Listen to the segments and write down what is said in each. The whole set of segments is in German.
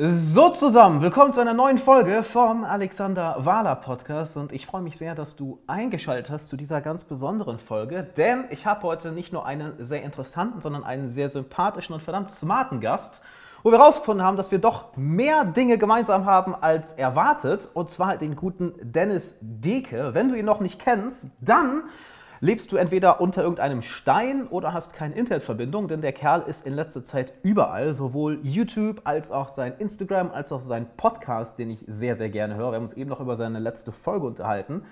So zusammen, willkommen zu einer neuen Folge vom Alexander Wahler Podcast. Und ich freue mich sehr, dass du eingeschaltet hast zu dieser ganz besonderen Folge, denn ich habe heute nicht nur einen sehr interessanten, sondern einen sehr sympathischen und verdammt smarten Gast, wo wir herausgefunden haben, dass wir doch mehr Dinge gemeinsam haben als erwartet. Und zwar den guten Dennis Deke. Wenn du ihn noch nicht kennst, dann lebst du entweder unter irgendeinem Stein oder hast keine Internetverbindung, denn der Kerl ist in letzter Zeit überall, sowohl YouTube als auch sein Instagram, als auch sein Podcast, den ich sehr, sehr gerne höre. Wir haben uns eben noch über seine letzte Folge unterhalten,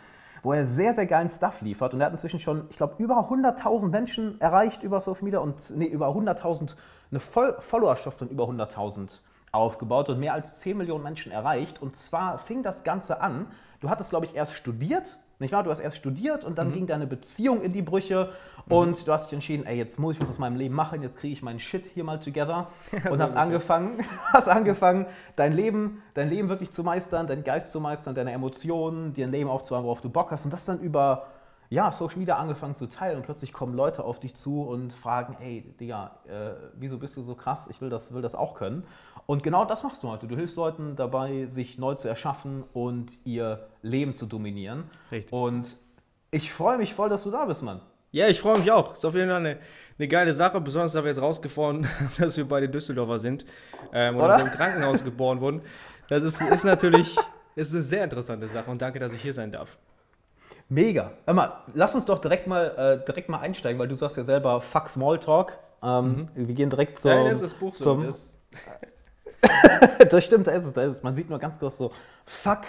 wo er sehr, sehr geilen Stuff liefert und er hat inzwischen schon, ich glaube, über 100.000 Menschen erreicht über Social Media und nee, über 100.000, eine Followerschaft von über 100.000 aufgebaut und mehr als 10 Millionen Menschen erreicht. Und zwar fing das Ganze an, du hattest, glaube ich, erst studiert nicht wahr? Du hast erst studiert und dann mhm. ging deine Beziehung in die Brüche mhm. und du hast dich entschieden, ey, jetzt muss ich was aus meinem Leben machen, jetzt kriege ich meinen Shit hier mal together und hast angefangen, hast angefangen, dein Leben, dein Leben wirklich zu meistern, deinen Geist zu meistern, deine Emotionen, dir ein Leben aufzubauen, worauf du Bock hast und das dann über ja, Social Media angefangen zu teilen und plötzlich kommen Leute auf dich zu und fragen, ey, Digga, äh, wieso bist du so krass? Ich will das, will das auch können. Und genau das machst du heute. Du hilfst Leuten dabei, sich neu zu erschaffen und ihr Leben zu dominieren. Richtig. Und ich freue mich voll, dass du da bist, Mann. Ja, ich freue mich auch. Ist auf jeden Fall eine, eine geile Sache, besonders da wir jetzt rausgefunden haben, dass wir beide Düsseldorfer sind ähm, und Oder? im Krankenhaus geboren wurden. Das ist, ist natürlich ist eine sehr interessante Sache und danke, dass ich hier sein darf. Mega. Hör mal, lass uns doch direkt mal, äh, direkt mal einsteigen, weil du sagst ja selber Fuck Smalltalk. Ähm, mhm. Wir gehen direkt zum. Nein, ist das Buch so. das stimmt, da ist es, da ist es. Man sieht nur ganz kurz so Fuck.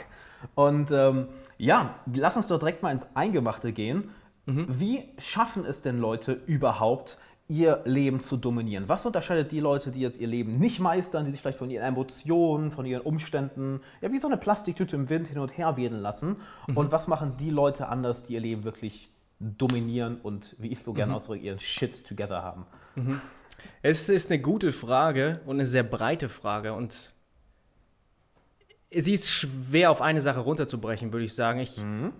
Und ähm, ja, lass uns doch direkt mal ins Eingemachte gehen. Mhm. Wie schaffen es denn Leute überhaupt, ihr Leben zu dominieren? Was unterscheidet die Leute, die jetzt ihr Leben nicht meistern, die sich vielleicht von ihren Emotionen, von ihren Umständen, ja, wie so eine Plastiktüte im Wind hin und her wedeln lassen? Mhm. Und was machen die Leute anders, die ihr Leben wirklich dominieren und, wie ich so gerne mhm. ausdrücke, ihren Shit together haben? Mhm. Es ist eine gute Frage und eine sehr breite Frage und sie ist schwer auf eine Sache runterzubrechen, würde ich sagen. Ich, mhm.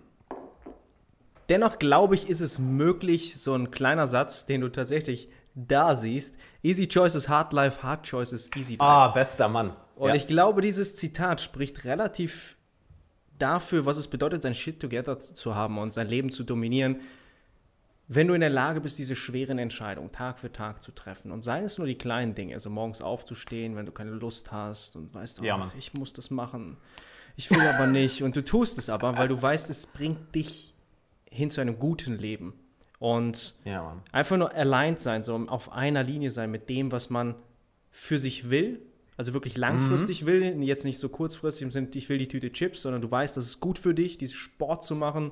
Dennoch glaube ich, ist es möglich, so ein kleiner Satz, den du tatsächlich da siehst. Easy choices, hard life, hard choices, easy life. Ah, bester Mann. Und ja. ich glaube, dieses Zitat spricht relativ dafür, was es bedeutet, sein Shit together zu haben und sein Leben zu dominieren, wenn du in der Lage bist, diese schweren Entscheidungen Tag für Tag zu treffen. Und seien es nur die kleinen Dinge, also morgens aufzustehen, wenn du keine Lust hast und weißt, oh, ja, ich muss das machen. Ich will aber nicht. Und du tust es aber, weil du weißt, es bringt dich hin zu einem guten Leben. Und ja, einfach nur aligned sein, so auf einer Linie sein mit dem, was man für sich will, also wirklich langfristig mhm. will, jetzt nicht so kurzfristig im Sinne, ich will die Tüte Chips, sondern du weißt, das ist gut für dich, diesen Sport zu machen,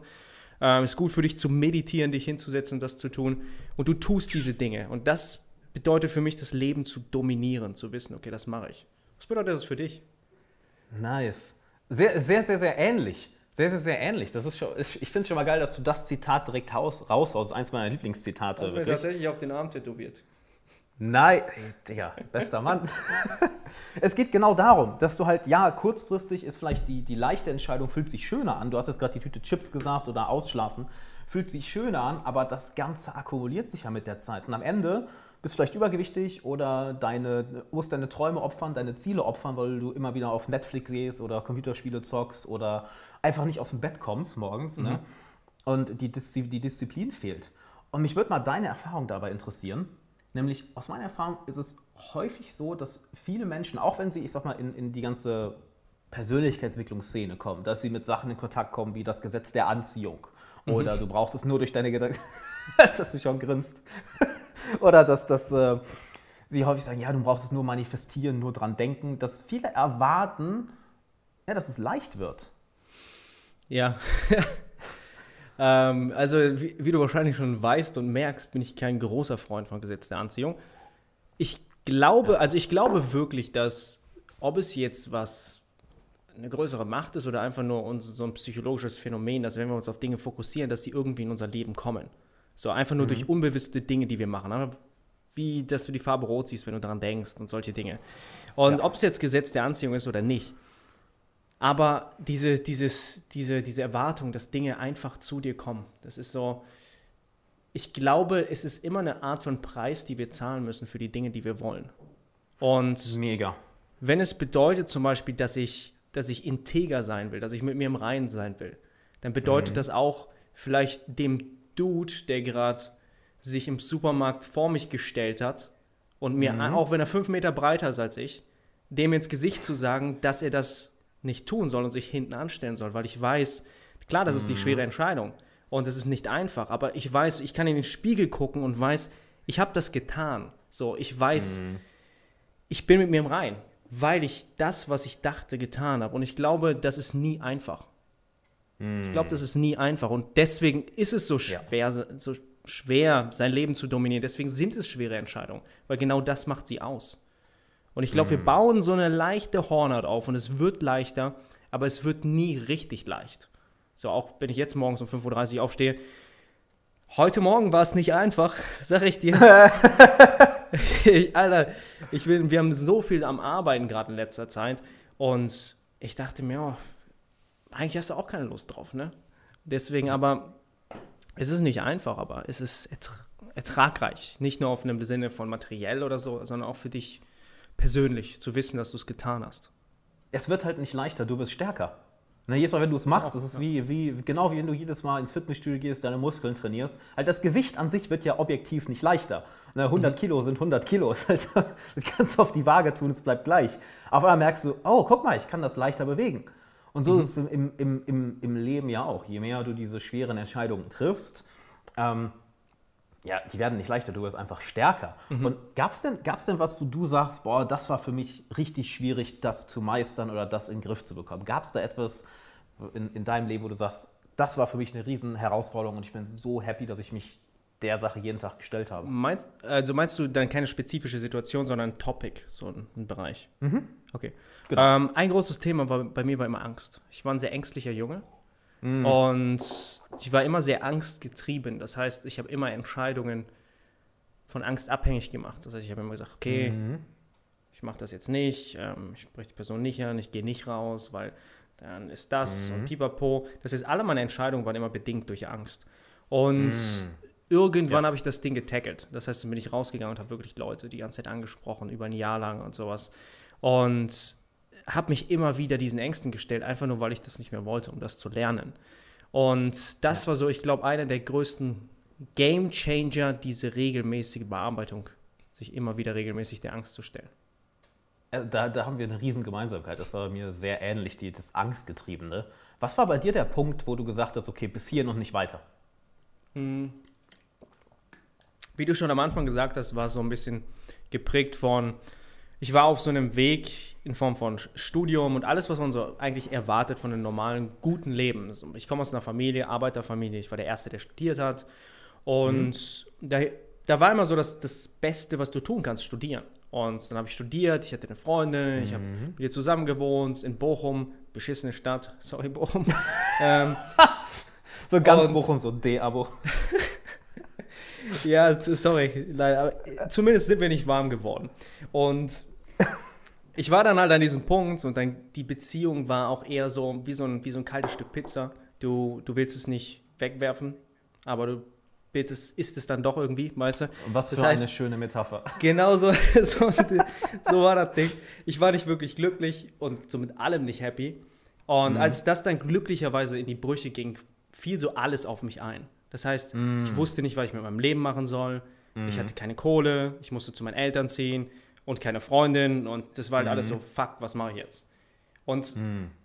äh, ist gut für dich zu meditieren, dich hinzusetzen, das zu tun und du tust diese Dinge und das bedeutet für mich, das Leben zu dominieren, zu wissen, okay, das mache ich. Was bedeutet das für dich? Nice. Sehr, sehr, sehr, sehr ähnlich. Sehr, sehr, sehr ähnlich. Das ist schon, ich finde es schon mal geil, dass du das Zitat direkt raus, raushaust. Eins meiner Lieblingszitate. Das mir tatsächlich auf den Arm tätowiert. Nein, Digga, bester Mann. es geht genau darum, dass du halt, ja, kurzfristig ist vielleicht die, die leichte Entscheidung, fühlt sich schöner an. Du hast jetzt gerade die Tüte Chips gesagt oder ausschlafen. Fühlt sich schöner an, aber das Ganze akkumuliert sich ja mit der Zeit. Und am Ende bist du vielleicht übergewichtig oder deine, musst deine Träume opfern, deine Ziele opfern, weil du immer wieder auf Netflix gehst oder Computerspiele zockst oder einfach nicht aus dem Bett kommst morgens ne? mhm. ne? und die, Diszi die Disziplin fehlt. Und mich würde mal deine Erfahrung dabei interessieren. Nämlich aus meiner Erfahrung ist es häufig so, dass viele Menschen, auch wenn sie, ich sag mal, in, in die ganze Persönlichkeitsentwicklungsszene kommen, dass sie mit Sachen in Kontakt kommen wie das Gesetz der Anziehung mhm. oder du brauchst es nur durch deine Gedanken, dass du schon grinst. oder dass, dass äh, sie häufig sagen, ja, du brauchst es nur manifestieren, nur dran denken, dass viele erwarten, ja, dass es leicht wird. Ja. ähm, also, wie, wie, du wahrscheinlich schon weißt und merkst, bin ich kein großer Freund von Gesetz der Anziehung. Ich glaube, ja. also ich glaube wirklich, dass, ob es jetzt was eine größere Macht ist oder einfach nur uns, so ein psychologisches Phänomen, dass wenn wir uns auf Dinge fokussieren, dass sie irgendwie in unser Leben kommen. So einfach nur mhm. durch unbewusste Dinge, die wir machen. Wie, dass du die Farbe rot siehst, wenn du daran denkst und solche Dinge. Und ja. ob es jetzt Gesetz der Anziehung ist oder nicht, aber diese, dieses, diese, diese Erwartung, dass Dinge einfach zu dir kommen, das ist so, ich glaube, es ist immer eine Art von Preis, die wir zahlen müssen für die Dinge, die wir wollen. Und mega. Wenn es bedeutet zum Beispiel, dass ich, dass ich integer sein will, dass ich mit mir im Reinen sein will, dann bedeutet Mhm. das auch vielleicht dem Dude, der gerade sich im Supermarkt vor mich gestellt hat und mir, Mhm. auch wenn er fünf Meter breiter ist als ich, dem ins Gesicht zu sagen, dass er das nicht tun soll und sich hinten anstellen soll, weil ich weiß, klar, das ist Mhm. die schwere Entscheidung und es ist nicht einfach, aber ich weiß, ich kann in den Spiegel gucken und weiß, ich habe das getan. So, ich weiß, Mhm. ich bin mit mir im Rein, weil ich das, was ich dachte, getan habe. Und ich glaube, das ist nie einfach. Ich glaube, das ist nie einfach. Und deswegen ist es so Ja. schwer, so schwer, sein Leben zu dominieren. Deswegen sind es schwere Entscheidungen, weil genau das macht sie aus. Und ich glaube, wir bauen so eine leichte Hornhaut auf und es wird leichter, aber es wird nie richtig leicht. So, auch wenn ich jetzt morgens um 5.30 Uhr aufstehe. Heute Morgen war es nicht einfach, sag ich dir. Alter, ich bin, wir haben so viel am Arbeiten gerade in letzter Zeit und ich dachte mir, oh, eigentlich hast du auch keine Lust drauf, ne? Deswegen aber, es ist nicht einfach, aber es ist ertra ertragreich. Nicht nur auf einem Sinne von materiell oder so, sondern auch für dich persönlich zu wissen, dass du es getan hast. Es wird halt nicht leichter, du wirst stärker. Ne, jedes Mal, wenn du es machst, ist es wie, wie, genau wie wenn du jedes Mal ins Fitnessstudio gehst, deine Muskeln trainierst. Halt das Gewicht an sich wird ja objektiv nicht leichter. Ne, 100 Kilo sind 100 Kilo. Halt, das kannst du auf die Waage tun, es bleibt gleich. Auf einmal merkst du, oh, guck mal, ich kann das leichter bewegen. Und so ist es im, im, im, im Leben ja auch. Je mehr du diese schweren Entscheidungen triffst, ähm, ja, die werden nicht leichter, du wirst einfach stärker. Und gab es denn, gab's denn was, wo du sagst, boah, das war für mich richtig schwierig, das zu meistern oder das in den Griff zu bekommen? Gab es da etwas in, in deinem Leben, wo du sagst, das war für mich eine riesen Herausforderung und ich bin so happy, dass ich mich der Sache jeden Tag gestellt habe? Meinst, also meinst du dann keine spezifische Situation, sondern ein Topic, so ein, ein Bereich? Okay. Genau. Ähm, ein großes Thema war, bei mir war immer Angst. Ich war ein sehr ängstlicher Junge und ich war immer sehr angstgetrieben. Das heißt, ich habe immer Entscheidungen von Angst abhängig gemacht. Das heißt, ich habe immer gesagt, okay, ich mache das jetzt nicht, ähm, ich spreche die Person nicht an, ich gehe nicht raus, weil dann ist das und pipapo. Das heißt, alle meine Entscheidungen waren immer bedingt durch Angst. Und irgendwann habe ich das Ding getackelt. Das heißt, dann bin ich rausgegangen und habe wirklich Leute die ganze Zeit angesprochen, über ein Jahr lang und sowas. Und habe mich immer wieder diesen Ängsten gestellt, einfach nur, weil ich das nicht mehr wollte, um das zu lernen. Und das war so, ich glaube, einer der größten Game Changer, diese regelmäßige Bearbeitung, sich immer wieder regelmäßig der Angst zu stellen. Äh, Da, da haben wir eine riesen Gemeinsamkeit. Das war bei mir sehr ähnlich, die, das Angstgetriebene. Was war bei dir der Punkt, wo du gesagt hast, okay, bis hier und nicht weiter? Wie du schon am Anfang gesagt hast, war es so ein bisschen geprägt von, ich war auf so einem Weg in Form von Studium und alles, was man so eigentlich erwartet von einem normalen, guten Leben. Ich komme aus einer Familie, Arbeiterfamilie, ich war der Erste, der studiert hat. Und da, da war immer so das, das Beste, was du tun kannst, studieren. Und dann habe ich studiert, ich hatte eine Freundin, ich habe mit ihr zusammen gewohnt in Bochum, beschissene Stadt, sorry Bochum. ähm, So ganz Bochum, so D-Abo. Ja, sorry, leider. Aber äh, zumindest sind wir nicht warm geworden. Und ich war dann halt an diesem Punkt und dann die Beziehung war auch eher so wie so ein, wie so ein kaltes Stück Pizza. Du, du willst es nicht wegwerfen, aber du willst es, isst es dann doch irgendwie, weißt du? Und was für Das heißt- eine schöne Metapher. Genau so, so, so war das Ding. Ich war nicht wirklich glücklich und so mit allem nicht happy. Und als das dann glücklicherweise in die Brüche ging, fiel so alles auf mich ein. Das heißt, ich wusste nicht, was ich mit meinem Leben machen soll. Ich hatte keine Kohle, ich musste zu meinen Eltern ziehen und keine Freundin. Und das war halt alles so, fuck, was mache ich jetzt? Und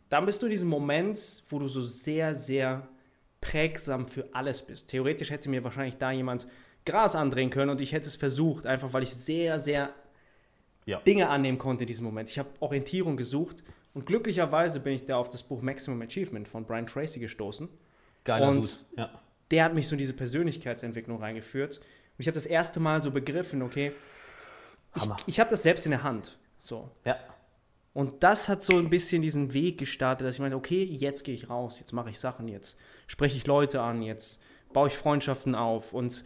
dann bist du in diesem Moment, wo du so sehr, sehr prägsam für alles bist. Theoretisch hätte mir wahrscheinlich da jemand Gras andrehen können und ich hätte es versucht, einfach weil ich sehr, sehr Ja. Dinge annehmen konnte in diesem Moment. Ich habe Orientierung gesucht und glücklicherweise bin ich da auf das Buch Maximum Achievement von Brian Tracy gestoßen. Geiler Und- Dude. Ja. Der hat mich so in diese Persönlichkeitsentwicklung reingeführt. Und ich habe das erste Mal so begriffen, okay, Hammer. ich habe das selbst in der Hand. So. ja. Und das hat so ein bisschen diesen Weg gestartet, dass ich meinte, okay, jetzt gehe ich raus, jetzt mache ich Sachen, jetzt spreche ich Leute an, jetzt baue ich Freundschaften auf. Und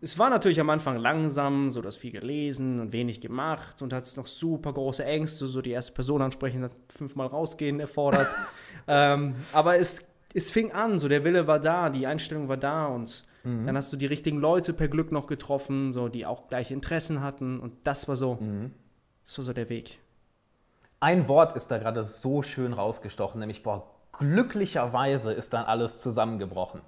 es war natürlich am Anfang langsam, so dass viel gelesen und wenig gemacht und hat es noch super große Ängste, so die erste Person ansprechen, hat fünfmal rausgehen erfordert. ähm, aber es, es fing an, so der Wille war da, die Einstellung war da und dann hast du die richtigen Leute per Glück noch getroffen, so die auch gleiche Interessen hatten und das war so, das war so der Weg. Ein Wort ist da gerade so schön rausgestochen, nämlich, boah, glücklicherweise ist dann alles zusammengebrochen.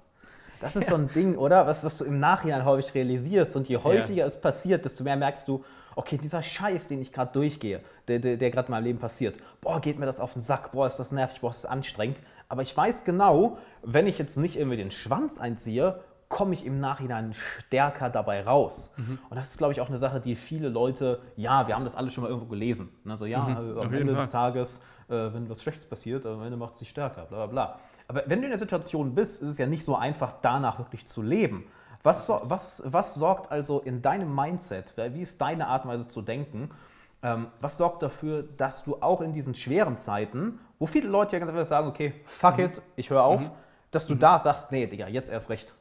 Das ist ja. so ein Ding, oder? Was, was du im Nachhinein häufig realisierst. Und je häufiger ja. es passiert, desto mehr merkst du, okay, dieser Scheiß, den ich gerade durchgehe, der, der, der gerade in meinem Leben passiert, boah, geht mir das auf den Sack, boah, ist das nervig, boah, ist das anstrengend. Aber ich weiß genau, wenn ich jetzt nicht irgendwie den Schwanz einziehe, komme ich im Nachhinein stärker dabei raus. Mhm. Und das ist, glaube ich, auch eine Sache, die viele Leute, ja, wir haben das alle schon mal irgendwo gelesen. Also ja, mhm. am Ende des Tages, äh, wenn was Schlechtes passiert, am Ende macht es sich stärker, bla bla bla. Aber wenn du in der Situation bist, ist es ja nicht so einfach, danach wirklich zu leben. Was, so, was, was sorgt also in deinem Mindset, wie ist deine Art und Weise zu denken, ähm, was sorgt dafür, dass du auch in diesen schweren Zeiten, wo viele Leute ja ganz einfach sagen, okay, fuck mhm. it, ich höre auf, mhm. dass du mhm. da sagst, nee, Digga, jetzt erst recht.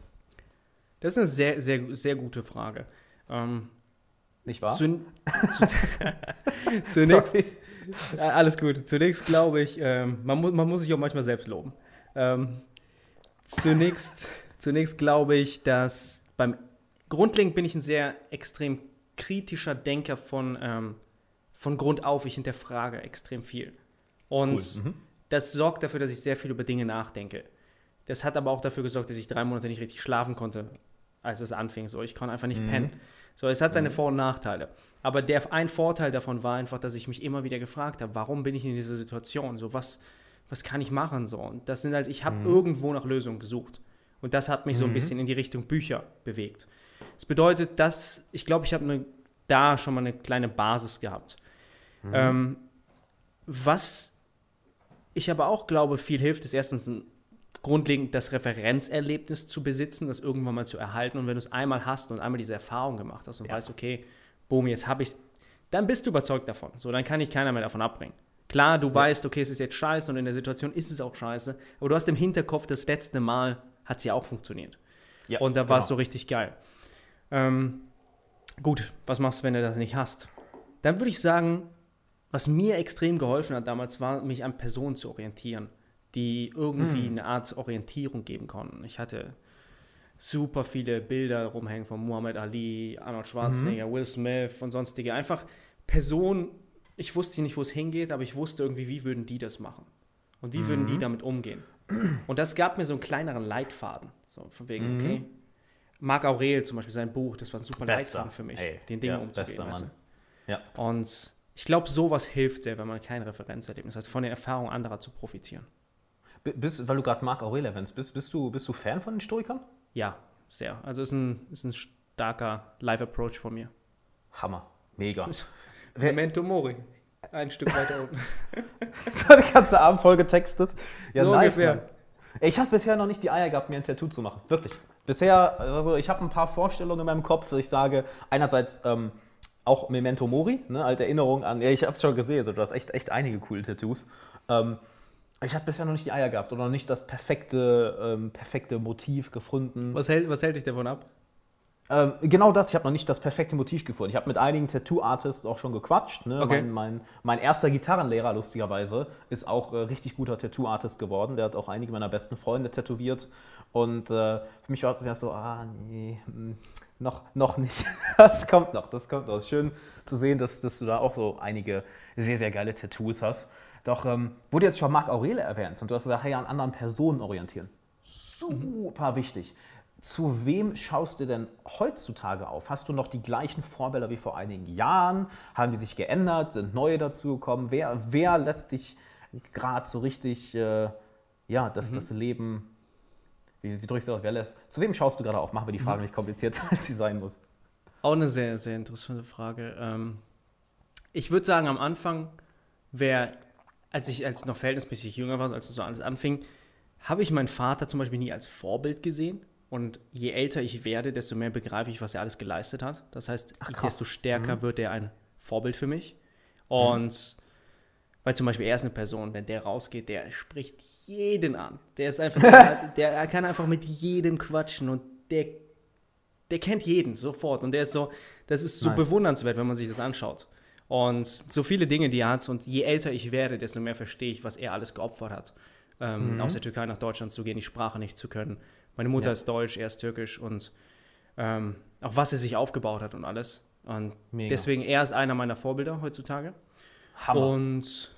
Das ist eine sehr, sehr, sehr gute Frage. Ähm, Nicht wahr? Zu, zu, zunächst, alles gut. Zunächst glaube ich, ähm, man, mu man muss sich auch manchmal selbst loben. Ähm, zunächst, zunächst glaube ich, dass beim grundlegend bin ich ein sehr extrem kritischer Denker von, ähm, von Grund auf. Ich hinterfrage extrem viel. Und cool. mhm. das sorgt dafür, dass ich sehr viel über Dinge nachdenke. Das hat aber auch dafür gesorgt, dass ich drei Monate nicht richtig schlafen konnte, als es anfing. So, ich konnte einfach nicht mhm. pennen. So, es hat seine mhm. Vor- und Nachteile. Aber der, ein Vorteil davon war einfach, dass ich mich immer wieder gefragt habe, warum bin ich in dieser Situation? So, was, was kann ich machen? So, und das sind halt, ich habe mhm. irgendwo nach Lösungen gesucht. Und das hat mich so ein mhm. bisschen in die Richtung Bücher bewegt. Das bedeutet, dass ich glaube, ich habe ne, da schon mal eine kleine Basis gehabt. Mhm. Ähm, was ich aber auch glaube, viel hilft, ist erstens ein, grundlegend das Referenzerlebnis zu besitzen, das irgendwann mal zu erhalten. Und wenn du es einmal hast und einmal diese Erfahrung gemacht hast und ja. weißt, okay, boom, jetzt habe ich es, dann bist du überzeugt davon. So, dann kann ich keiner mehr davon abbringen. Klar, du ja. weißt, okay, es ist jetzt scheiße und in der Situation ist es auch scheiße, aber du hast im Hinterkopf, das letzte Mal hat es ja auch funktioniert. Ja, und da war es genau. so richtig geil. Ähm, gut, was machst du, wenn du das nicht hast? Dann würde ich sagen, was mir extrem geholfen hat damals, war, mich an Personen zu orientieren, die irgendwie hm. eine Art Orientierung geben konnten. Ich hatte super viele Bilder rumhängen von Muhammad Ali, Arnold Schwarzenegger, mhm. Will Smith und sonstige. Einfach Personen, ich wusste nicht, wo es hingeht, aber ich wusste irgendwie, wie würden die das machen? Und wie mhm. würden die mhm. damit umgehen? Und das gab mir so einen kleineren Leitfaden. So von wegen, mhm. okay. Marc Aurel zum Beispiel, sein Buch, das war ein super Bester. Leitfaden für mich, hey. den Dingen ja, umzugehen. Bester, ja. Und ich glaube, sowas hilft sehr, wenn man kein Referenzerlebnis hat, von den Erfahrungen anderer zu profitieren. Bist, weil du gerade Marc Aurel erwähnst, bist, bist, du, bist du Fan von den Stoikern? Ja, sehr. Also ist ein, ist ein starker Live-Approach von mir. Hammer. Mega. Memento Mori. Ein Stück weiter unten. so die ganze Abend voll getextet. Ja, so nice, ungefähr. Mann. Ich habe bisher noch nicht die Eier gehabt, mir ein Tattoo zu machen. Wirklich. Bisher, also ich habe ein paar Vorstellungen in meinem Kopf. Ich sage einerseits ähm, auch Memento Mori, ne, alte Erinnerung an. Ja, ich habe es schon gesehen. Also, du hast echt, echt einige coole Tattoos. Ähm, ich habe bisher noch nicht die Eier gehabt oder noch nicht das perfekte, ähm, perfekte Motiv gefunden. Was hält, was hält dich davon ab? Ähm, genau das, ich habe noch nicht das perfekte Motiv gefunden. Ich habe mit einigen Tattoo-Artists auch schon gequatscht. Ne? Okay. Mein, mein, mein, erster Gitarrenlehrer, lustigerweise, ist auch äh, richtig guter Tattoo-Artist geworden. Der hat auch einige meiner besten Freunde tätowiert. Und äh, für mich war das ja so, ah, nee, mh, hm, noch, noch nicht. Das kommt noch, das kommt noch. Schön zu sehen, dass, dass du da auch so einige sehr, sehr geile Tattoos hast. Doch ähm, wurde jetzt schon Marc Aurele erwähnt und du hast gesagt, hey, an anderen Personen orientieren. Super wichtig. Zu wem schaust du denn heutzutage auf? Hast du noch die gleichen Vorbilder wie vor einigen Jahren? Haben die sich geändert? Sind neue dazugekommen? Wer, wer lässt dich gerade so richtig, äh, ja, das, mhm. das Leben, wie, wie drückst du das, wer lässt? Zu wem schaust du gerade auf? Machen wir die Frage mhm. nicht komplizierter, als sie sein muss. Auch eine sehr, sehr interessante Frage. Ähm, ich würde sagen, am Anfang, wer, als ich als noch verhältnismäßig jünger war, als das so alles anfing, habe ich meinen Vater zum Beispiel nie als Vorbild gesehen und je älter ich werde, desto mehr begreife ich, was er alles geleistet hat. Das heißt, Ach, desto stärker mhm. wird er ein Vorbild für mich. Und mhm. weil zum Beispiel er ist eine Person, wenn der rausgeht, der spricht jeden an. Der ist einfach, der, der er kann einfach mit jedem quatschen und der, der kennt jeden sofort. Und der ist so, das ist so nice. bewundernswert, wenn man sich das anschaut. Und so viele Dinge, die er hat. Und je älter ich werde, desto mehr verstehe ich, was er alles geopfert hat. Ähm, mhm. Aus der Türkei nach Deutschland zu gehen, die Sprache nicht zu können meine Mutter ja. ist deutsch, er ist türkisch und ähm, auch was er sich aufgebaut hat und alles. Und Mega. deswegen, er ist einer meiner Vorbilder heutzutage. Hammer. Und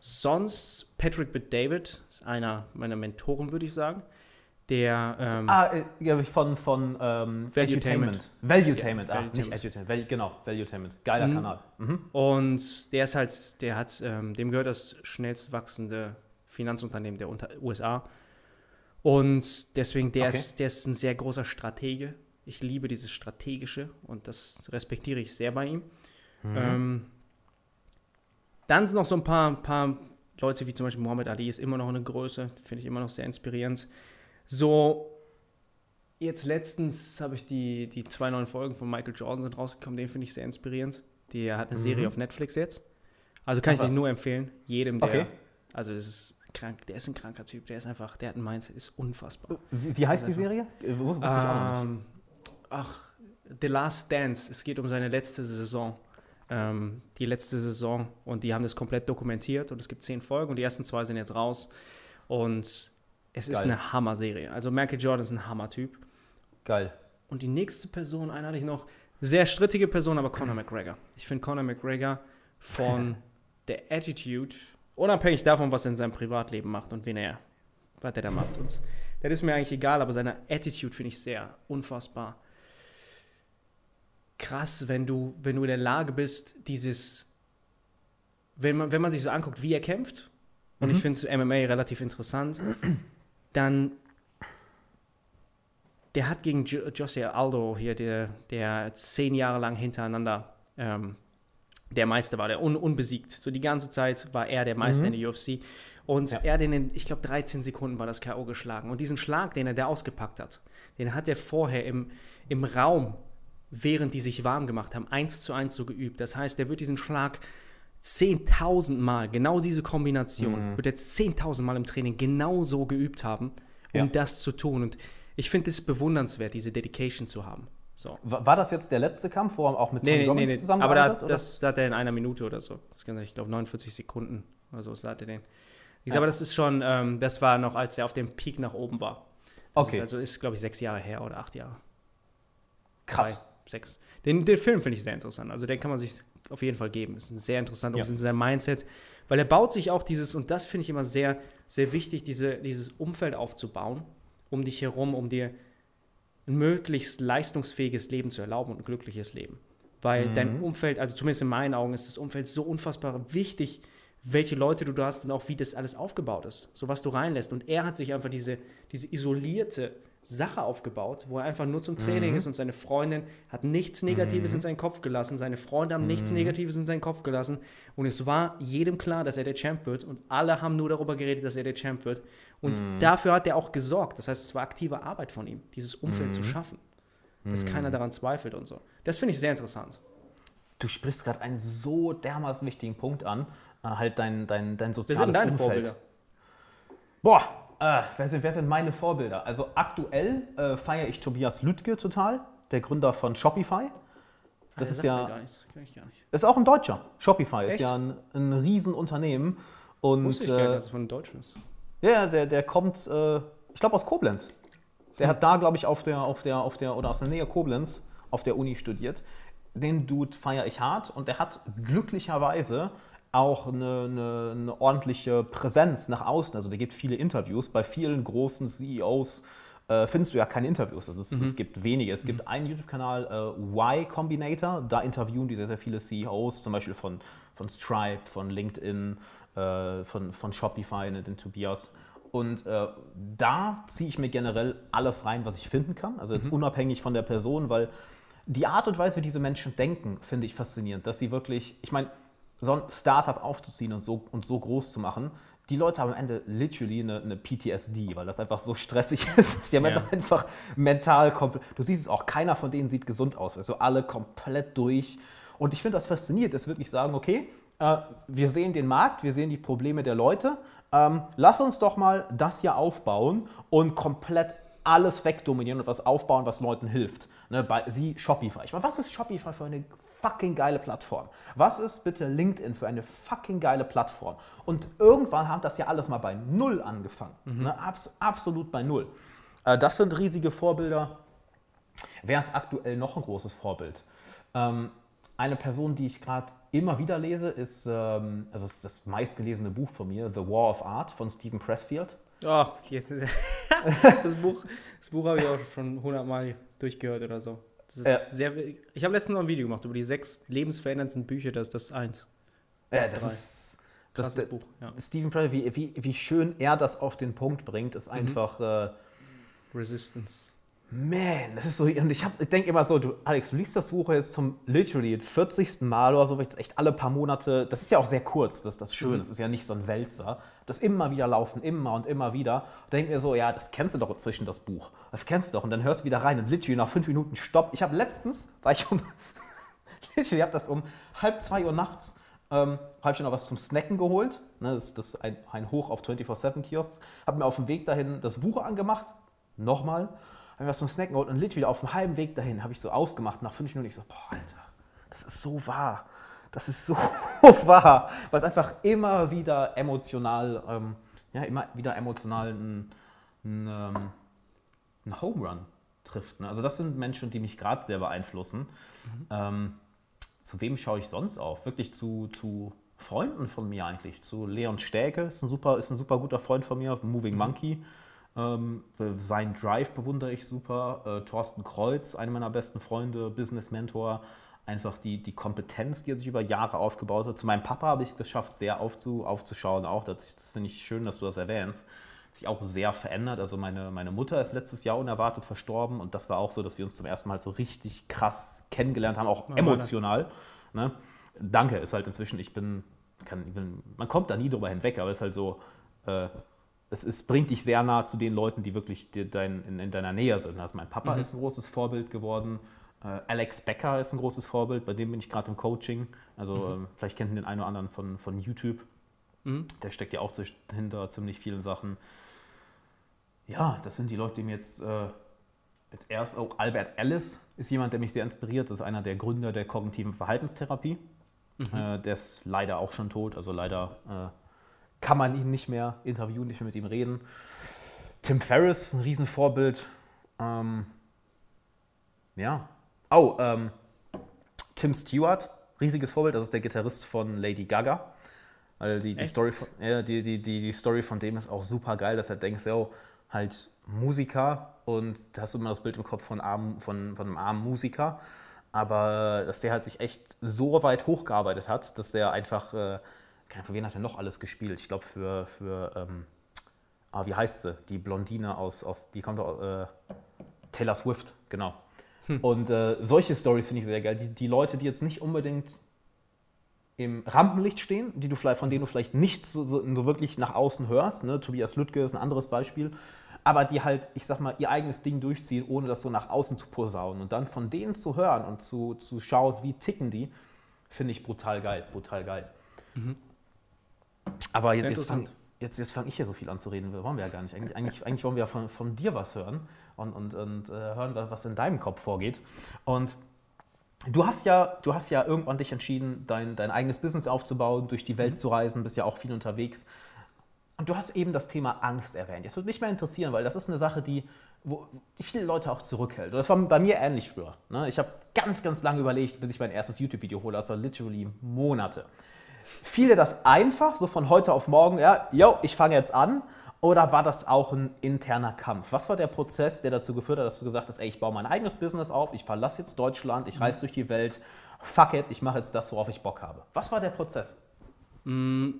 Sonst Patrick David, ist einer meiner Mentoren, würde ich sagen. Der ähm, Ah, äh, ja, von, von ähm, Valuetainment. Valuetainment, Ja, ah, nicht. Edutainment. Val genau, Valuetainment. Geiler Mhm. Kanal. Mhm. Und der ist halt, der hat, ähm, dem gehört das schnellst wachsende Finanzunternehmen der unter USA. Und deswegen, der, Okay. ist, der ist ein sehr großer Stratege. Ich liebe dieses Strategische und das respektiere ich sehr bei ihm. Mhm. Ähm, dann sind noch so ein paar, paar Leute wie zum Beispiel Muhammad Ali ist immer noch eine Größe, finde ich immer noch sehr inspirierend. So, jetzt letztens habe ich die, die zwei neuen Folgen von Michael Jordan sind rausgekommen, den finde ich sehr inspirierend. Der hat eine Mhm. Serie auf Netflix jetzt. Also kann Ach, ich dir nur empfehlen, jedem, der, Okay. also das ist krank, der ist ein kranker Typ, der ist einfach, der hat ein Mindset, ist unfassbar. Wie, wie heißt die Also- Serie? Äh, wus- Wusste ich auch noch nicht. Ähm, ach, The Last Dance. Es geht um seine letzte Saison. Ähm, die letzte Saison. Und die haben das komplett dokumentiert. Und es gibt zehn Folgen. Und die ersten zwei sind jetzt raus. Und es ist Geil. eine Hammer-Serie. Also Michael Jordan ist ein Hammer-Typ. Geil. Und die nächste Person, eine hatte ich noch, sehr strittige Person, aber Conor McGregor. Ich finde Conor McGregor von der Attitude, unabhängig davon, was er in seinem Privatleben macht und wen er, was er da macht. Und das ist mir eigentlich egal, aber seine Attitude finde ich sehr unfassbar krass, wenn du, wenn du in der Lage bist, dieses, wenn man, wenn man sich so anguckt, wie er kämpft, und ich finde MMA relativ interessant, dann der hat gegen jo Jose Aldo hier, der, der zehn Jahre lang hintereinander ähm, der Meister war, der un unbesiegt. So die ganze Zeit war er der Meister Mhm. in der UFC. Und Ja. er hat in den, ich glaube, 13 Sekunden war das K.O. geschlagen. Und diesen Schlag, den er da ausgepackt hat, den hat er vorher im, im Raum, während die sich warm gemacht haben, eins zu eins so geübt. Das heißt, er wird diesen Schlag 10.000 Mal, genau diese Kombination, Mhm. wird er 10.000 Mal im Training genau so geübt haben, um Ja. das zu tun. Und ich finde es bewundernswert, diese Dedication zu haben. So. Wa- War das jetzt der letzte Kampf, wo er auch mit Tony Nee, nee, nee, Robbins nee. Aber zusammengearbeitet da, das, da hat er in einer Minute oder so. Das kann, ich glaube, 49 Sekunden oder so, da hat er den. Ich Ja. aber das ist schon, ähm, das war noch, als er auf dem Peak nach oben war. Das Okay. Ist also ist, glaube ich, sechs Jahre her oder acht Jahre. Krass. Drei, sechs. Den, den Film finde ich sehr interessant. Also den kann man sich auf jeden Fall geben. Ist ein sehr interessant, um Ja. in sein Mindset, weil er baut sich auch dieses, und das finde ich immer sehr, sehr wichtig, diese, dieses Umfeld aufzubauen, um dich herum, um dir ein möglichst leistungsfähiges Leben zu erlauben und ein glückliches Leben. Weil Mhm. dein Umfeld, also zumindest in meinen Augen, ist das Umfeld so unfassbar wichtig, welche Leute du da hast und auch wie das alles aufgebaut ist, so was du reinlässt. Und er hat sich einfach diese, diese isolierte Sache aufgebaut, wo er einfach nur zum Training Mhm. ist und seine Freundin hat nichts Negatives Mhm. in seinen Kopf gelassen, seine Freunde haben nichts Mhm. Negatives in seinen Kopf gelassen und es war jedem klar, dass er der Champ wird und alle haben nur darüber geredet, dass er der Champ wird und Mhm. dafür hat er auch gesorgt. Das heißt, es war aktive Arbeit von ihm, dieses Umfeld zu Mhm. schaffen, dass Mhm. keiner daran zweifelt und so. Das finde ich sehr interessant. Du sprichst gerade einen so dermaßen wichtigen Punkt an, äh, halt dein, dein, dein soziales Umfeld. Vorbilder? Boah, äh, wer, sind, wer sind meine Vorbilder? Also aktuell äh, feiere ich Tobias Lüttke total, der Gründer von Shopify. Das Ah, ist ja- Gar nichts. Kenn ich gar nicht. Ist auch ein Deutscher. Shopify ist Echt? ja ein, ein Riesenunternehmen. Und Wusste ich gar nicht, äh, dass es von den Deutschen ist. ja, der, der kommt, äh, ich glaube, aus Koblenz. Der hat da, glaube ich, auf der, auf der, auf der, oder aus der Nähe Koblenz auf der Uni studiert. Den Dude feiere ich hart und der hat glücklicherweise auch eine, eine, eine ordentliche Präsenz nach außen. Also der gibt viele Interviews. Bei vielen großen CEOs äh, findest du ja keine Interviews. Also es, es gibt wenige. Es gibt einen YouTube-Kanal, äh, Y Combinator. Da interviewen die sehr, sehr viele CEOs, zum Beispiel von, von Stripe, von LinkedIn, äh, von, von Shopify, ne, den Tobias. Und äh, da ziehe ich mir generell alles rein, was ich finden kann. Also jetzt unabhängig von der Person, weil die Art und Weise, wie diese Menschen denken, finde ich faszinierend. Dass sie wirklich, ich meine, so ein Startup aufzuziehen und so, und so groß zu machen, die Leute haben am Ende literally eine, eine PTSD, weil das einfach so stressig ist. Die haben Ja. einfach mental komplett. Du siehst es auch, keiner von denen sieht gesund aus. Also alle komplett durch. Und ich finde das faszinierend, dass wirklich sagen, okay, äh, wir sehen den Markt, wir sehen die Probleme der Leute. Ähm, lass uns doch mal das hier aufbauen und komplett alles wegdominieren und was aufbauen, was Leuten hilft. Ne, bei sie Shopify. Ich meine, was ist Shopify für eine fucking geile Plattform? Was ist bitte LinkedIn für eine fucking geile Plattform? Und irgendwann hat das ja alles mal bei Null angefangen. Ne, abs absolut bei Null. Äh, das sind riesige Vorbilder. Wer ist aktuell noch ein großes Vorbild? Ähm, eine Person, die ich gerade immer wieder lese, ist, ähm, also ist das meistgelesene Buch von mir, The War of Art von Stephen Pressfield. Ach, das Buch, das Buch habe ich auch schon hundertmal durchgehört oder so. Ja. Sehr, ich habe letztens noch ein Video gemacht über die sechs lebensveränderndsten Bücher, das ist das eins. Ja, das ist das, das Buch. Ja. Stephen Pressfield, wie, wie, wie schön er das auf den Punkt bringt, ist mhm. einfach. Mhm. Äh, Resistance. Man, das ist so. Und ich, ich denke immer so, du, Alex, du liest das Buch jetzt zum literally 40. Mal oder so, jetzt echt alle paar Monate. Das ist ja auch sehr kurz, das ist das Schöne. Mhm. Das ist ja nicht so ein Wälzer. Das immer wieder laufen, immer und immer wieder. Und denke mir so, ja, das kennst du doch inzwischen, das Buch. Das kennst du doch. Und dann hörst du wieder rein und literally nach fünf Minuten Stopp. Ich habe letztens, war ich um. literally, ich habe das um halb zwei Uhr nachts. Ähm, habe ich noch was zum Snacken geholt. Ne, das, das ist ein, ein Hoch auf 24-7-Kiosks. Habe mir auf dem Weg dahin das Buch angemacht. Nochmal habe mir was zum Snacken geholt und lit wieder auf dem halben Weg dahin, habe ich so ausgemacht. Nach fünf Minuten ich so, boah, Alter, das ist so wahr. Das ist so wahr. Weil es einfach immer wieder emotional, ähm, ja, immer wieder emotional ein, ein, ähm, ein Home Run trifft. Ne? Also das sind Menschen, die mich gerade sehr beeinflussen. Mhm. Ähm, zu wem schaue ich sonst auf? Wirklich zu, zu Freunden von mir eigentlich. Zu Leon Stäke, ist ein super, ist ein super guter Freund von mir, Moving mhm. Monkey. Ähm, sein Drive bewundere ich super. Äh, Thorsten Kreuz, einer meiner besten Freunde, Business Mentor. Einfach die, die Kompetenz, die er sich über Jahre aufgebaut hat. Zu meinem Papa habe ich es geschafft, sehr aufzu, aufzuschauen. Auch das, das finde ich schön, dass du das erwähnst. Sich auch sehr verändert. Also meine, meine Mutter ist letztes Jahr unerwartet verstorben und das war auch so, dass wir uns zum ersten Mal so richtig krass kennengelernt haben, auch emotional. Ne? Danke, ist halt inzwischen, ich bin, kann, ich bin, man kommt da nie drüber hinweg, aber es ist halt so, äh, es, es, bringt dich sehr nah zu den Leuten, die wirklich dein, in, in, deiner Nähe sind. Also mein Papa mhm. ist ein großes Vorbild geworden. Äh, Alex Becker ist ein großes Vorbild, bei dem bin ich gerade im Coaching. Also mhm. äh, vielleicht kennt ihr den einen oder anderen von, von YouTube. Mhm. Der steckt ja auch hinter ziemlich vielen Sachen. Ja, das sind die Leute, die mir jetzt äh, als erst, oh, Albert Ellis ist jemand, der mich sehr inspiriert. Das ist einer der Gründer der kognitiven Verhaltenstherapie. Mhm. Äh, der ist leider auch schon tot, also leider äh, kann man ihn nicht mehr interviewen, nicht mehr mit ihm reden. Tim Ferriss, ein Riesenvorbild. Ähm, ja. Oh, ähm, Tim Stewart, riesiges Vorbild, das ist der Gitarrist von Lady Gaga. Weil die, die, Story von, ja, die, die, die, die Story von dem ist auch super geil, dass er denkt, yo, halt Musiker und da hast du immer das Bild im Kopf von, armen, von, von einem armen Musiker, aber dass der halt sich echt so weit hochgearbeitet hat, dass der einfach äh, für wen hat er noch alles gespielt? Ich glaube für, für ähm, ah, wie heißt sie? Die Blondine aus, aus die kommt aus, äh, Taylor Swift, genau. Hm. Und äh, solche Stories finde ich sehr geil. Die, die Leute, die jetzt nicht unbedingt im Rampenlicht stehen, die du vielleicht, von denen du vielleicht nicht so, so, so wirklich nach außen hörst. Ne? Tobias Lüttke ist ein anderes Beispiel. Aber die halt, ich sag mal, ihr eigenes Ding durchziehen, ohne das so nach außen zu posaunen. Und dann von denen zu hören und zu, zu schauen, wie ticken die, finde ich brutal geil. Brutal geil. Mhm. Aber jetzt, jetzt fange jetzt, jetzt fang ich hier so viel an zu reden. Wollen wir ja gar nicht. Eigentlich, eigentlich, eigentlich wollen wir ja von, von dir was hören und, und, und äh, hören, was in deinem Kopf vorgeht. Und du hast ja, du hast ja irgendwann dich entschieden, dein, dein eigenes Business aufzubauen, durch die Welt mhm. zu reisen, bist ja auch viel unterwegs. Und du hast eben das Thema Angst erwähnt. Jetzt würde mich mal interessieren, weil das ist eine Sache, die, wo, die viele Leute auch zurückhält. Und das war bei mir ähnlich früher. Ne? Ich habe ganz, ganz lange überlegt, bis ich mein erstes YouTube-Video hole. Das war literally Monate. Fiel dir das einfach, so von heute auf morgen, ja, yo, ich fange jetzt an? Oder war das auch ein interner Kampf? Was war der Prozess, der dazu geführt hat, dass du gesagt hast, ey, ich baue mein eigenes Business auf, ich verlasse jetzt Deutschland, ich reise durch die Welt, fuck it, ich mache jetzt das, worauf ich Bock habe. Was war der Prozess? Mm,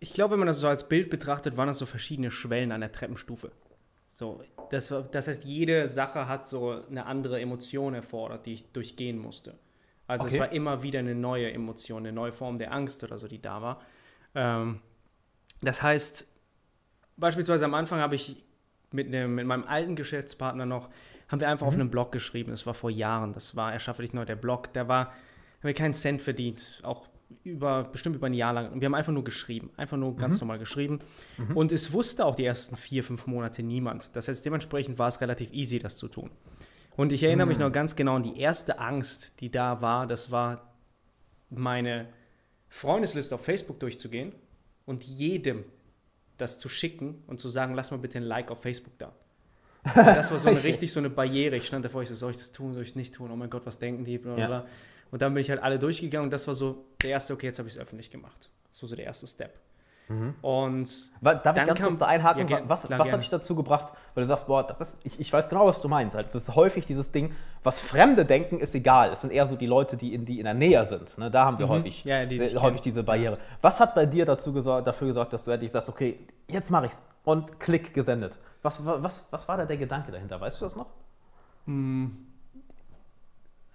ich glaube, wenn man das so als Bild betrachtet, waren das so verschiedene Schwellen an der Treppenstufe. So, das, das heißt, jede Sache hat so eine andere Emotion erfordert, die ich durchgehen musste. Also okay. es war immer wieder eine neue Emotion, eine neue Form der Angst oder so, die da war. Ähm, das heißt, beispielsweise am Anfang habe ich mit, einem, mit meinem alten Geschäftspartner noch, haben wir einfach mhm. auf einem Blog geschrieben. Das war vor Jahren. Das war Erschaffe dich neu, der Blog. Der war, haben wir keinen Cent verdient. Auch über, bestimmt über ein Jahr lang. Und wir haben einfach nur geschrieben. Einfach nur ganz mhm. normal geschrieben. Mhm. Und es wusste auch die ersten vier, fünf Monate niemand. Das heißt, dementsprechend war es relativ easy, das zu tun. Und ich erinnere mich noch ganz genau an die erste Angst, die da war. Das war meine Freundesliste auf Facebook durchzugehen und jedem das zu schicken und zu sagen, lass mal bitte ein Like auf Facebook da. das war so eine richtig so eine Barriere. Ich stand davor, ich so, soll ich das tun, soll ich es nicht tun? Oh mein Gott, was denken die? Ja. Und dann bin ich halt alle durchgegangen und das war so der erste, okay, jetzt habe ich es öffentlich gemacht. Das war so der erste Step. Mhm. Und Darf ich ganz kam- kurz da einhaken? Ja, was klar, was gerne. hat dich dazu gebracht, weil du sagst, boah, das ist, ich, ich weiß genau, was du meinst. Also das ist häufig dieses Ding, was Fremde denken, ist egal. Es sind eher so die Leute, die in, die in der Nähe sind. Ne? Da haben wir häufig, Mhm. Ja, die sehr, häufig diese Barriere. Was hat bei dir dazu gesorgt, dafür gesorgt, dass du endlich sagst, okay, jetzt mache ich's und klick gesendet? Was, wa- was, was war da der Gedanke dahinter? Weißt du das noch?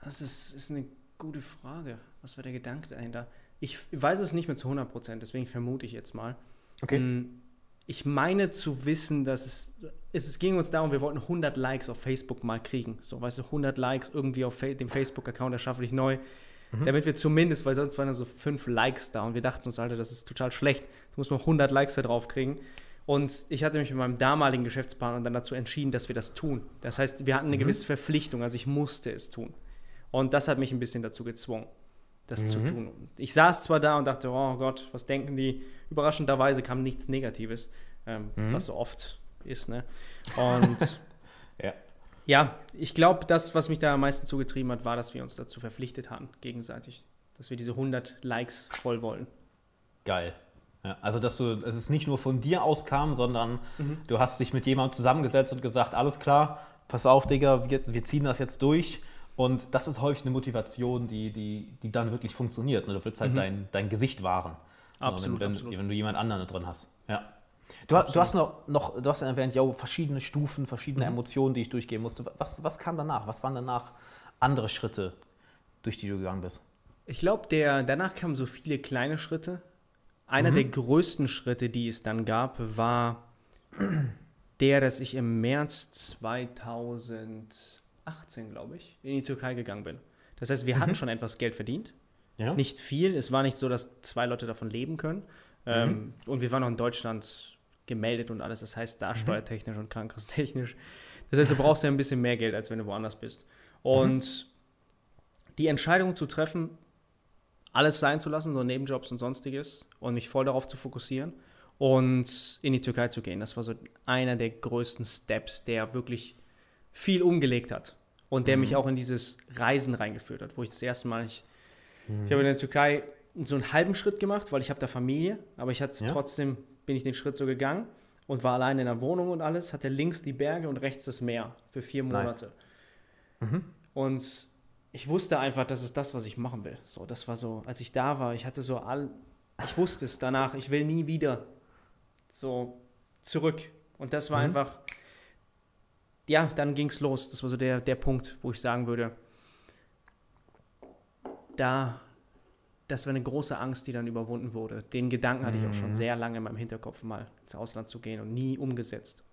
Das ist, ist eine gute Frage. Was war der Gedanke dahinter? Ich weiß es nicht mehr zu 100 Prozent, deswegen vermute ich jetzt mal. Okay. Mm, Ich meine zu wissen, dass es, es, ging uns darum, wir wollten 100 Likes auf Facebook mal kriegen. So, weißt du, 100 Likes irgendwie auf dem Facebook-Account erschaffe ich neu. Damit wir zumindest, weil sonst waren da so 5 Likes da und wir dachten uns, Alter, das ist total schlecht. Du musst mal 100 Likes da drauf kriegen. Und ich hatte mich mit meinem damaligen Geschäftspartner dann dazu entschieden, dass wir das tun. Das heißt, wir hatten eine gewisse Verpflichtung, also ich musste es tun. Und das hat mich ein bisschen dazu gezwungen, das zu tun. Und Ich saß zwar da und dachte, oh Gott, was denken die? Überraschenderweise kam nichts Negatives, ähm, was so oft ist. Ne? Und Ja. ja, ich glaube, das, was mich da am meisten zugetrieben hat, war, dass wir uns dazu verpflichtet hatten, gegenseitig. Dass wir diese 100 Likes voll wollen. Geil. Ja, also, dass du, dass es nicht nur von dir auskam, sondern du hast dich mit jemandem zusammengesetzt und gesagt, alles klar, pass auf, Digga, wir, wir ziehen das jetzt durch. Und das ist häufig eine Motivation, die, die, die dann wirklich funktioniert. Ne? Du willst halt dein, dein Gesicht wahren. Absolut, wenn, absolut. wenn du jemand anderen drin hast. Ja. Du, du hast noch, noch, du hast ja erwähnt, ja, verschiedene Stufen, verschiedene Emotionen, die ich durchgehen musste. Was, was kam danach? Was waren danach andere Schritte, durch die du gegangen bist? Ich glaube, danach kamen so viele kleine Schritte. Einer der größten Schritte, die es dann gab, war der, dass ich im März 2018, glaube ich, in die Türkei gegangen bin. Das heißt, wir hatten schon etwas Geld verdient. Ja? Nicht viel. Es war nicht so, dass zwei Leute davon leben können. Ähm, und wir waren noch in Deutschland gemeldet und alles. Das heißt, da steuertechnisch und krankenkasstechnisch. Das heißt, du brauchst ja ein bisschen mehr Geld, als wenn du woanders bist. Und die Entscheidung zu treffen, alles sein zu lassen, so Nebenjobs und sonstiges, und mich voll darauf zu fokussieren und in die Türkei zu gehen, das war so einer der größten Steps, der wirklich viel umgelegt hat und der mich auch in dieses Reisen reingeführt hat, wo ich das erste Mal, ich, ich habe in der Türkei so einen halben Schritt gemacht, weil ich habe da Familie, aber ich hatte Ja. trotzdem, bin ich den Schritt so gegangen und war allein in der Wohnung und alles, hatte links die Berge und rechts das Meer für vier Nice. Monate. Und ich wusste einfach, das ist das, was ich machen will. So, das war so, als ich da war, ich hatte so all, ich wusste es danach, ich will nie wieder so zurück. Und das war einfach, ja, dann ging es los. Das war so der, der Punkt, wo ich sagen würde, da, das war eine große Angst, die dann überwunden wurde. Den Gedanken hatte ich auch schon sehr lange in meinem Hinterkopf, mal ins Ausland zu gehen und nie umgesetzt.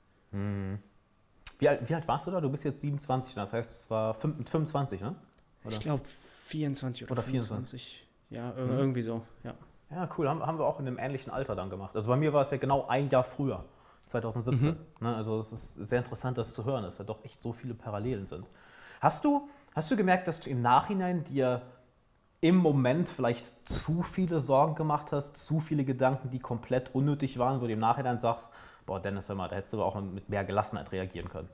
Wie alt, wie alt warst du da? Du bist jetzt 27, das heißt, es war fünf- 25, ne? Oder? Ich glaube 24 oder, Oder 24. Ja, ir- irgendwie so, ja. Ja, cool. Haben, haben wir auch in einem ähnlichen Alter dann gemacht. Also bei mir war es ja genau ein Jahr früher, 2017. Ne? Also es ist sehr interessant, das zu hören, dass da doch echt so viele Parallelen sind. Hast du, hast du gemerkt, dass du im Nachhinein dir im Moment vielleicht zu viele Sorgen gemacht hast, zu viele Gedanken, die komplett unnötig waren, wo du im Nachhinein sagst, boah, Dennis, hör mal, da hättest du aber auch mit mehr Gelassenheit reagieren können.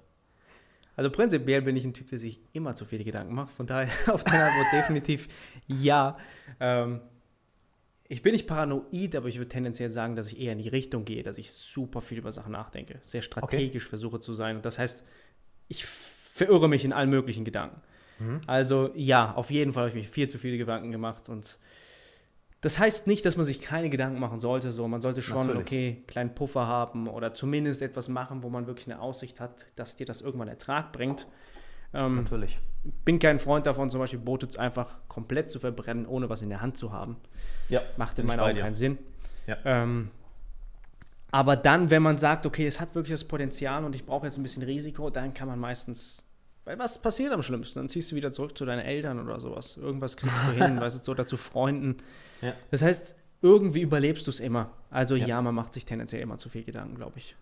Also prinzipiell bin ich ein Typ, der sich immer zu viele Gedanken macht. Von daher auf deine Antwort definitiv ja. Ähm, ich bin nicht paranoid, aber ich würde tendenziell sagen, dass ich eher in die Richtung gehe, dass ich super viel über Sachen nachdenke, sehr strategisch versuche zu sein. Und das heißt, ich verirre mich in allen möglichen Gedanken. Also ja, auf jeden Fall habe ich mich viel zu viele Gedanken gemacht und das heißt nicht, dass man sich keine Gedanken machen sollte. So, man sollte schon, Natürlich. okay, einen kleinen Puffer haben oder zumindest etwas machen, wo man wirklich eine Aussicht hat, dass dir das irgendwann Ertrag bringt. Ähm, Natürlich. Bin kein Freund davon, zum Beispiel Boote einfach komplett zu verbrennen, ohne was in der Hand zu haben. Ja, Macht in meinen Augen keinen Sinn. Ja. Ähm, aber dann, wenn man sagt, okay, es hat wirklich das Potenzial und ich brauche jetzt ein bisschen Risiko, dann kann man meistens. Weil was passiert am schlimmsten? Dann ziehst du wieder zurück zu deinen Eltern oder sowas. Irgendwas kriegst du hin, weißt du, oder zu Freunden. Ja. Das heißt, irgendwie überlebst du es immer. Also Ja. ja. man macht sich tendenziell immer zu viel Gedanken, glaube ich.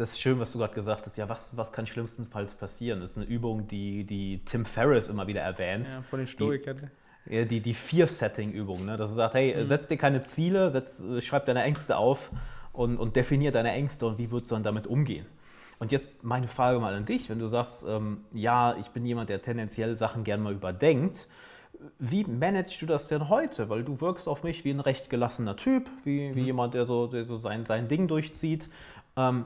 Das ist schön, was du gerade gesagt hast. Ja, was, was kann schlimmstenfalls passieren? Das ist eine Übung, die, die Tim Ferriss immer wieder erwähnt. Ja, von den Stoikern. Ja, die, die Fear-Setting-Übung, ne? dass er sagt, hey, setz dir keine Ziele, setz, äh, schreib deine Ängste auf und, und definier deine Ängste und wie würdest du dann damit umgehen. Und jetzt meine Frage mal an dich, wenn du sagst, ähm, ja, ich bin jemand, der tendenziell Sachen gern mal überdenkt, wie managst du das denn heute? Weil du wirkst auf mich wie ein recht gelassener Typ, wie, wie jemand, der so, der so sein, sein Ding durchzieht. Ähm,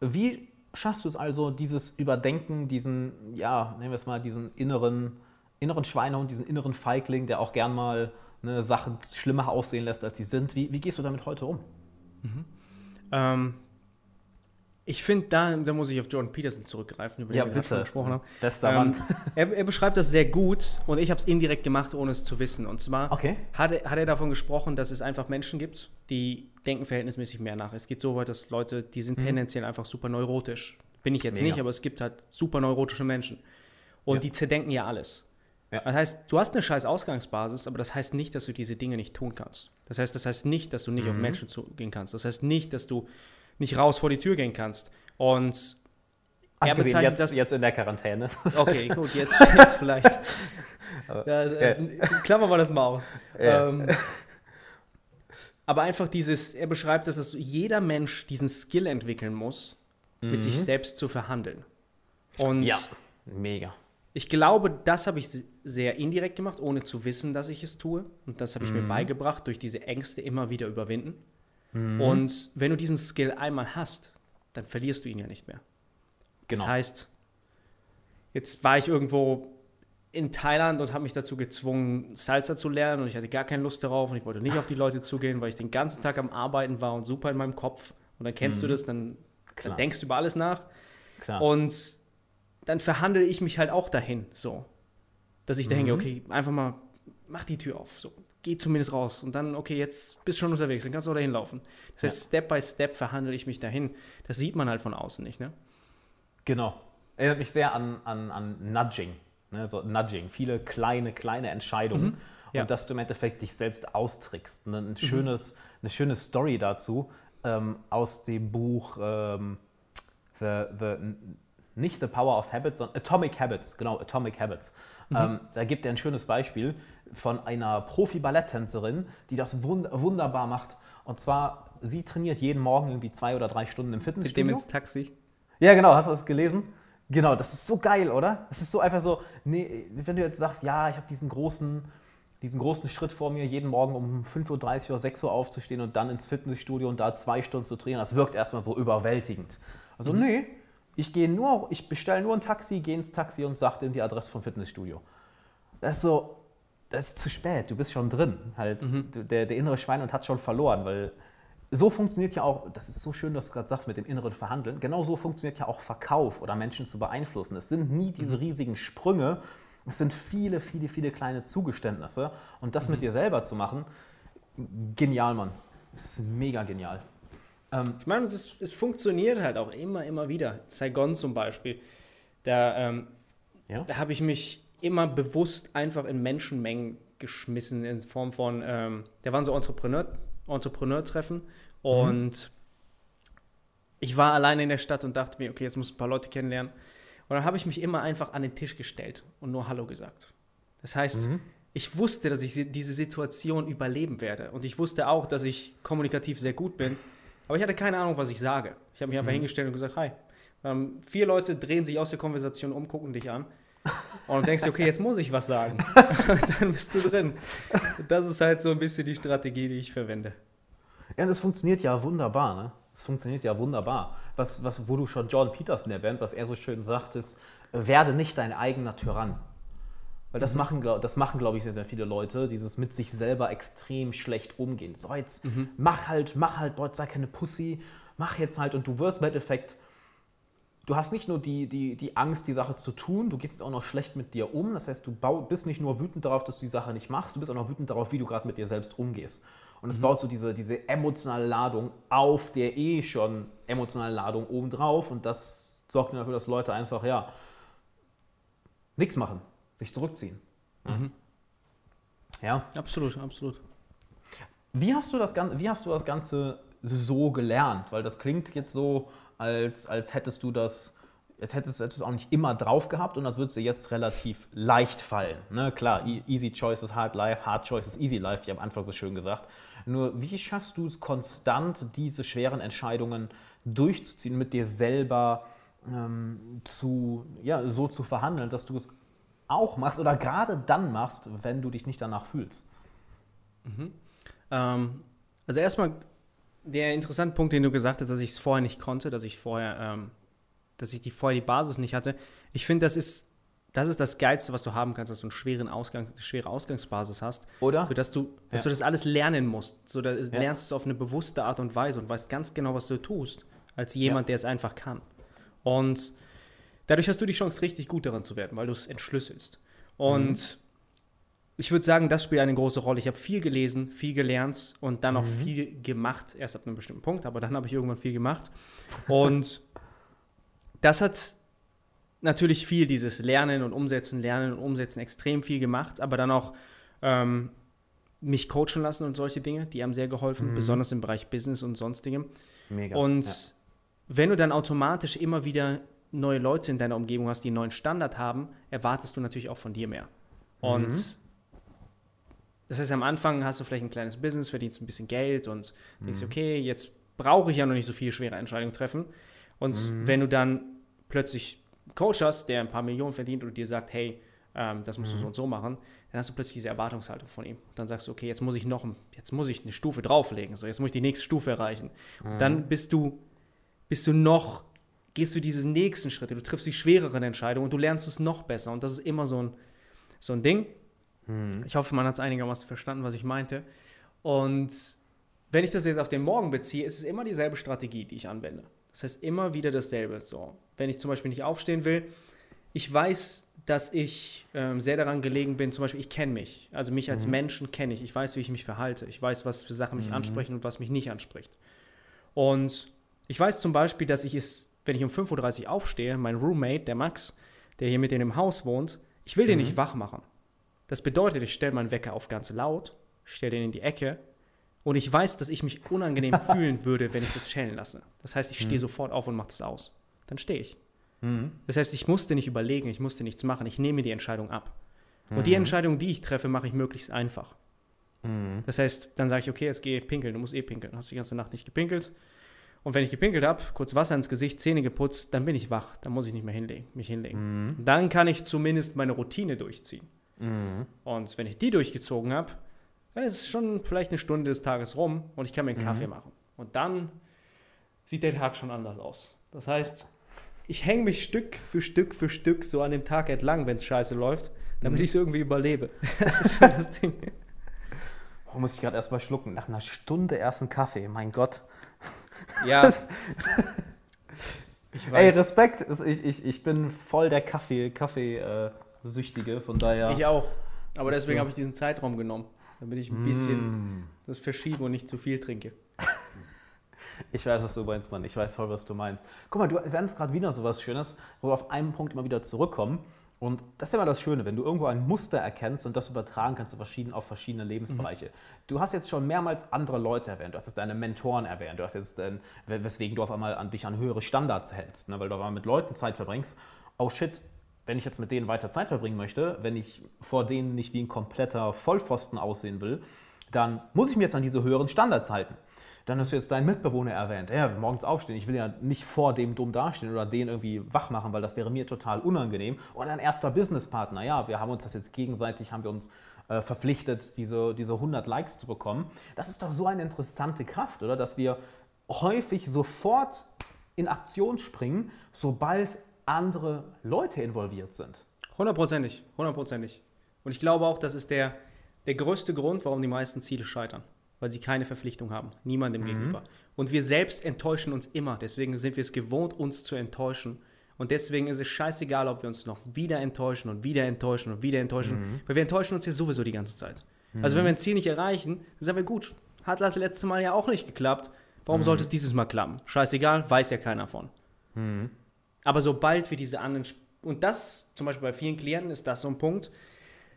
wie schaffst du es also, dieses Überdenken, diesen, ja, nehmen wir es mal, diesen inneren, inneren Schweinehund, diesen inneren Feigling, der auch gern mal ne, Sachen schlimmer aussehen lässt, als sie sind. Wie, wie gehst du damit heute um? Ähm, ich finde, da, da muss ich auf Jordan Peterson zurückgreifen, über den Ja, wir schon bitte. gesprochen haben. Bester Ähm, Mann. er, er beschreibt das sehr gut und ich habe es indirekt gemacht, ohne es zu wissen. Und zwar Okay. hat, er, hat er davon gesprochen, dass es einfach Menschen gibt, die denken verhältnismäßig mehr nach. Es geht so weit, dass Leute, die sind tendenziell einfach super neurotisch. Bin ich jetzt Mega. nicht, aber es gibt halt super neurotische Menschen. Und Ja. die zerdenken ja alles. Ja. Das heißt, du hast eine scheiß Ausgangsbasis, aber das heißt nicht, dass du diese Dinge nicht tun kannst. Das heißt, das heißt nicht, dass du nicht auf Mhm. Menschen zugehen kannst. Das heißt nicht, dass du nicht raus vor die Tür gehen kannst. Und er bezeichnet jetzt, das. jetzt in der Quarantäne. Okay, gut, jetzt, jetzt vielleicht. Aber- Da, äh, Klammern wir das mal aus. Ja. Ähm, aber einfach dieses, er beschreibt, dass es jeder Mensch diesen Skill entwickeln muss, mit sich selbst zu verhandeln. Und Mhm. ja, mega. ich glaube, das habe ich se- sehr indirekt gemacht, ohne zu wissen, dass ich es tue. Und das habe ich Mhm. mir beigebracht, durch diese Ängste immer wieder überwinden. Und wenn du diesen Skill einmal hast, dann verlierst du ihn ja nicht mehr. Genau. Das heißt, jetzt war ich irgendwo in Thailand und habe mich dazu gezwungen, Salsa zu lernen und ich hatte gar keine Lust darauf und ich wollte nicht auf die Leute zugehen, weil ich den ganzen Tag am Arbeiten war und super in meinem Kopf. Und dann kennst du das, dann, Mhm. Dann denkst du über alles nach Klar. und dann verhandle ich mich halt auch dahin, so. Dass ich da Mhm. okay, einfach mal, mach die Tür auf, so. Geh zumindest raus und dann, okay, jetzt bist du schon unterwegs, dann kannst du auch dahin laufen. Das heißt, Step by Step verhandle ich mich dahin. Das sieht man halt von außen nicht, ne? Genau. Erinnert mich sehr an, an, an Nudging. Ne? So Nudging. Viele kleine, kleine Entscheidungen. Ja. Und dass du im Endeffekt dich selbst austrickst. Ne? Ein schönes, Eine schöne Story dazu ähm, aus dem Buch ähm, the, the, nicht The Power of Habits, sondern Atomic Habits. Genau, Atomic Habits. Ähm, da gibt er ein schönes Beispiel von einer Profi-Balletttänzerin, die das wund wunderbar macht. Und zwar, sie trainiert jeden Morgen irgendwie zwei oder drei Stunden im Mit dem Fitnessstudio. ins Taxi. Ja, genau, hast du das gelesen? Genau, das ist so geil, oder? Das ist so einfach so, nee, wenn du jetzt sagst, ja, ich habe diesen großen, diesen großen Schritt vor mir, jeden Morgen um 5.30 Uhr oder 6 Uhr aufzustehen und dann ins Fitnessstudio und da zwei Stunden zu trainieren, das wirkt erstmal so überwältigend. Also, nee, ich gehe nur, ich bestelle nur ein Taxi, gehe ins Taxi und sage dem die Adresse vom Fitnessstudio. Das ist so, das ist zu spät, du bist schon drin. Halt, du, der, der innere Schweinehund hat schon verloren, weil so funktioniert ja auch, das ist so schön, dass du gerade sagst mit dem inneren Verhandeln, genau so funktioniert ja auch Verkauf oder Menschen zu beeinflussen. Es sind nie diese riesigen Sprünge, es sind viele, viele, viele kleine Zugeständnisse. Und das mit dir selber zu machen, genial, Mann. Das ist mega genial. Ähm, Ich meine, es, es funktioniert halt auch immer, immer wieder. Saigon zum Beispiel. Da, ähm, Ja. da habe ich mich immer bewusst einfach in Menschenmengen geschmissen, in Form von, ähm, da waren so Entrepreneur, Entrepreneur-Treffen und ich war alleine in der Stadt und dachte mir, okay, jetzt muss ich ein paar Leute kennenlernen. Und dann habe ich mich immer einfach an den Tisch gestellt und nur Hallo gesagt. Das heißt, ich wusste, dass ich diese Situation überleben werde. Und ich wusste auch, dass ich kommunikativ sehr gut bin. Aber ich hatte keine Ahnung, was ich sage. Ich habe mich einfach hingestellt und gesagt, hi. Ähm, vier Leute drehen sich aus der Konversation um, gucken dich an. Und du denkst dir, okay, jetzt muss ich was sagen. Dann bist du drin. Das ist halt so ein bisschen die Strategie, die ich verwende. Ja, das funktioniert ja wunderbar, ne? Das funktioniert ja wunderbar. Was, was, wo du schon Jordan Peterson erwähnt, was er so schön sagt, ist, werde nicht dein eigener Tyrann. Weil das machen, glaub- das machen, glaube ich, sehr, sehr viele Leute, dieses mit sich selber extrem schlecht umgehen. So, jetzt mach halt, mach halt, boah, sei keine Pussy, mach jetzt halt und du wirst im Endeffekt, du hast nicht nur die, die, die Angst, die Sache zu tun, du gehst jetzt auch noch schlecht mit dir um. Das heißt, du bist nicht nur wütend darauf, dass du die Sache nicht machst, du bist auch noch wütend darauf, wie du gerade mit dir selbst umgehst. Und es baut so diese, diese emotionale Ladung auf der eh schon emotionale Ladung obendrauf und das sorgt dann dafür, dass Leute einfach, ja, nichts machen, sich zurückziehen. Ja. Absolut, absolut. Wie hast, du das, wie hast du das Ganze so gelernt? Weil das klingt jetzt so, als, als hättest du das, als hättest, du es auch nicht immer drauf gehabt und als würde es dir jetzt relativ leicht fallen. Ne? Klar, e- easy choices, hard life, hard choices, easy life, wie am Anfang so schön gesagt. Nur wie schaffst du es konstant, diese schweren Entscheidungen durchzuziehen, mit dir selber ähm, zu, ja, so zu verhandeln, dass du es auch machst oder gerade dann machst, wenn du dich nicht danach fühlst? Ähm, also erstmal der interessante Punkt, den du gesagt hast, dass ich es vorher nicht konnte, dass ich vorher, ähm, dass ich die vorher die Basis nicht hatte. Ich finde, das ist, das ist das Geilste, was du haben kannst, dass du einen schweren Ausgang, eine schwere Ausgangsbasis hast. Oder? Sodass du, dass Ja. du das alles lernen musst. So, Ja. lernst du es auf eine bewusste Art und Weise und weißt ganz genau, was du tust, als jemand, Ja. der es einfach kann. Und dadurch hast du die Chance, richtig gut daran zu werden, weil du es entschlüsselst. Und ich würde sagen, das spielt eine große Rolle. Ich habe viel gelesen, viel gelernt und dann auch viel gemacht. Erst ab einem bestimmten Punkt, aber dann habe ich irgendwann viel gemacht. Und das hat natürlich viel dieses Lernen und Umsetzen, Lernen und Umsetzen extrem viel gemacht, aber dann auch ähm, mich coachen lassen und solche Dinge, die haben sehr geholfen, besonders im Bereich Business und sonstigem. Mega. Und ja. wenn du dann automatisch immer wieder neue Leute in deiner Umgebung hast, die einen neuen Standard haben, erwartest du natürlich auch von dir mehr. Und Mhm. Das heißt, am Anfang hast du vielleicht ein kleines Business, verdienst ein bisschen Geld und denkst, Mhm. okay, jetzt brauche ich ja noch nicht so viele schwere Entscheidungen treffen. Und Mhm. wenn du dann plötzlich einen Coach hast, der ein paar Millionen verdient und dir sagt, hey, ähm, das Mhm. musst du so und so machen, dann hast du plötzlich diese Erwartungshaltung von ihm. Dann sagst du, okay, jetzt muss ich noch, jetzt muss ich eine Stufe drauflegen, so jetzt muss ich die nächste Stufe erreichen. Mhm. Dann bist du, bist du noch, gehst du diese nächsten Schritte, du triffst die schwereren Entscheidungen und du lernst es noch besser. Und das ist immer so ein, so ein Ding. Mhm. Ich hoffe, man hat es einigermaßen verstanden, was ich meinte. Und wenn ich das jetzt auf den Morgen beziehe, ist es immer dieselbe Strategie, die ich anwende. Das heißt immer wieder dasselbe. So, wenn ich zum Beispiel nicht aufstehen will, ich weiß, dass ich ähm, sehr daran gelegen bin, zum Beispiel, ich kenne mich. Also mich als Menschen kenne ich. Ich weiß, wie ich mich verhalte. Ich weiß, was für Sachen mich ansprechen und was mich nicht anspricht. Und ich weiß zum Beispiel, dass ich es, wenn ich um 5.30 Uhr aufstehe, mein Roommate, der Max, der hier mit in dem Haus wohnt, ich will den nicht wach machen. Das bedeutet, ich stelle meinen Wecker auf ganz laut, stelle den in die Ecke und ich weiß, dass ich mich unangenehm fühlen würde, wenn ich das chillen lasse. Das heißt, ich stehe sofort auf und mache das aus. Dann stehe ich. Mhm. Das heißt, ich musste nicht überlegen, ich musste nichts machen, ich nehme die Entscheidung ab. Und die Entscheidung, die ich treffe, mache ich möglichst einfach. Mhm. Das heißt, dann sage ich, okay, jetzt geh pinkeln, du musst eh pinkeln. Hast die ganze Nacht nicht gepinkelt. Und wenn ich gepinkelt habe, kurz Wasser ins Gesicht, Zähne geputzt, dann bin ich wach. Dann muss ich nicht mehr hinlegen, mich hinlegen. Mhm. Dann kann ich zumindest meine Routine durchziehen. Mhm. Und wenn ich die durchgezogen habe, dann ist es schon vielleicht eine Stunde des Tages rum und ich kann mir einen Kaffee machen. Und dann sieht der Tag schon anders aus. Das heißt, ich hänge mich Stück für Stück für Stück so an dem Tag entlang, wenn es scheiße läuft, damit ich es irgendwie überlebe. Das ist so das Ding. Oh, muss ich gerade erstmal schlucken. Nach einer Stunde erst einen Kaffee, mein Gott. Ja. Ich Ey, weiß. Respekt. Es- Ich, ich, ich bin voll der Kaffee, Kaffeesüchtige, von daher. Ich auch. Aber deswegen so. habe ich diesen Zeitraum genommen, damit ich ein bisschen Mm. das verschiebe und nicht zu viel trinke. Ich weiß, was du meinst, Mann. Ich weiß voll, was du meinst. Guck mal, du erwähnst gerade wieder so was Schönes, wo wir auf einen Punkt immer wieder zurückkommen. Und das ist ja immer das Schöne, wenn du irgendwo ein Muster erkennst und das übertragen kannst auf verschiedene, auf verschiedene Lebensbereiche. Du hast jetzt schon mehrmals andere Leute erwähnt. Du hast jetzt deine Mentoren erwähnt. Du hast jetzt, dein, weswegen du auf einmal an dich an höhere Standards hältst, ne? weil du auf einmal mit Leuten Zeit verbringst. Oh shit, wenn ich jetzt mit denen weiter Zeit verbringen möchte, wenn ich vor denen nicht wie ein kompletter Vollpfosten aussehen will, dann muss ich mir jetzt an diese höheren Standards halten. Dann hast du jetzt deinen Mitbewohner erwähnt. Ja, morgens aufstehen. Ich will ja nicht vor dem dumm dastehen oder den irgendwie wach machen, weil das wäre mir total unangenehm. Und ein erster Businesspartner. Ja, wir haben uns das jetzt gegenseitig, haben wir uns äh, verpflichtet, diese, diese 100 Likes zu bekommen. Das ist doch so eine interessante Kraft, oder? Dass wir häufig sofort in Aktion springen, sobald andere Leute involviert sind. Hundertprozentig, hundertprozentig. Und ich glaube auch, das ist der, der größte Grund, warum die meisten Ziele scheitern. Weil sie keine Verpflichtung haben, niemandem gegenüber. Und wir selbst enttäuschen uns immer. Deswegen sind wir es gewohnt, uns zu enttäuschen. Und deswegen ist es scheißegal, ob wir uns noch wieder enttäuschen und wieder enttäuschen und wieder enttäuschen. Weil wir enttäuschen uns ja sowieso die ganze Zeit. Also wenn wir ein Ziel nicht erreichen, dann sagen wir, gut, hat das letzte Mal ja auch nicht geklappt. Warum sollte es dieses Mal klappen? Scheißegal, weiß ja keiner von. Aber sobald wir diese anderen, und das zum Beispiel bei vielen Klienten ist das so ein Punkt,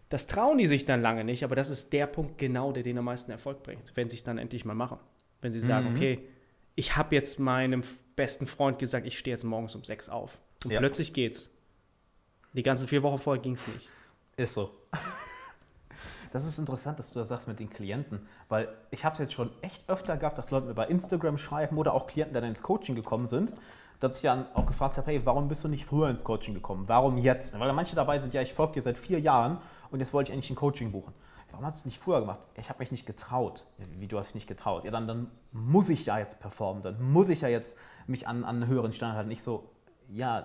das trauen die sich dann lange nicht, aber das ist der Punkt genau, der den am meisten Erfolg bringt, wenn sie es dann endlich mal machen. Wenn sie sagen, Mhm. okay, ich habe jetzt meinem besten Freund gesagt, ich stehe jetzt morgens um sechs auf. Und Ja. plötzlich geht's. Die ganzen vier Wochen vorher ging es nicht. Ist so. Das ist interessant, dass du das sagst mit den Klienten, weil ich habe es jetzt schon echt öfter gehabt, dass Leute mir bei Instagram schreiben oder auch Klienten, die dann ins Coaching gekommen sind, dass ich dann auch gefragt habe, hey, warum bist du nicht früher ins Coaching gekommen? Warum jetzt? Weil manche dabei sind, ja, ich folge dir seit vier Jahren und jetzt wollte ich endlich ein Coaching buchen. Warum hast du es nicht früher gemacht? Ich habe mich nicht getraut. Wie du hast dich nicht getraut? Ja, dann, dann muss ich ja jetzt performen, dann muss ich ja jetzt mich an, an einen höheren Standard halten. Nicht so, ja, äh,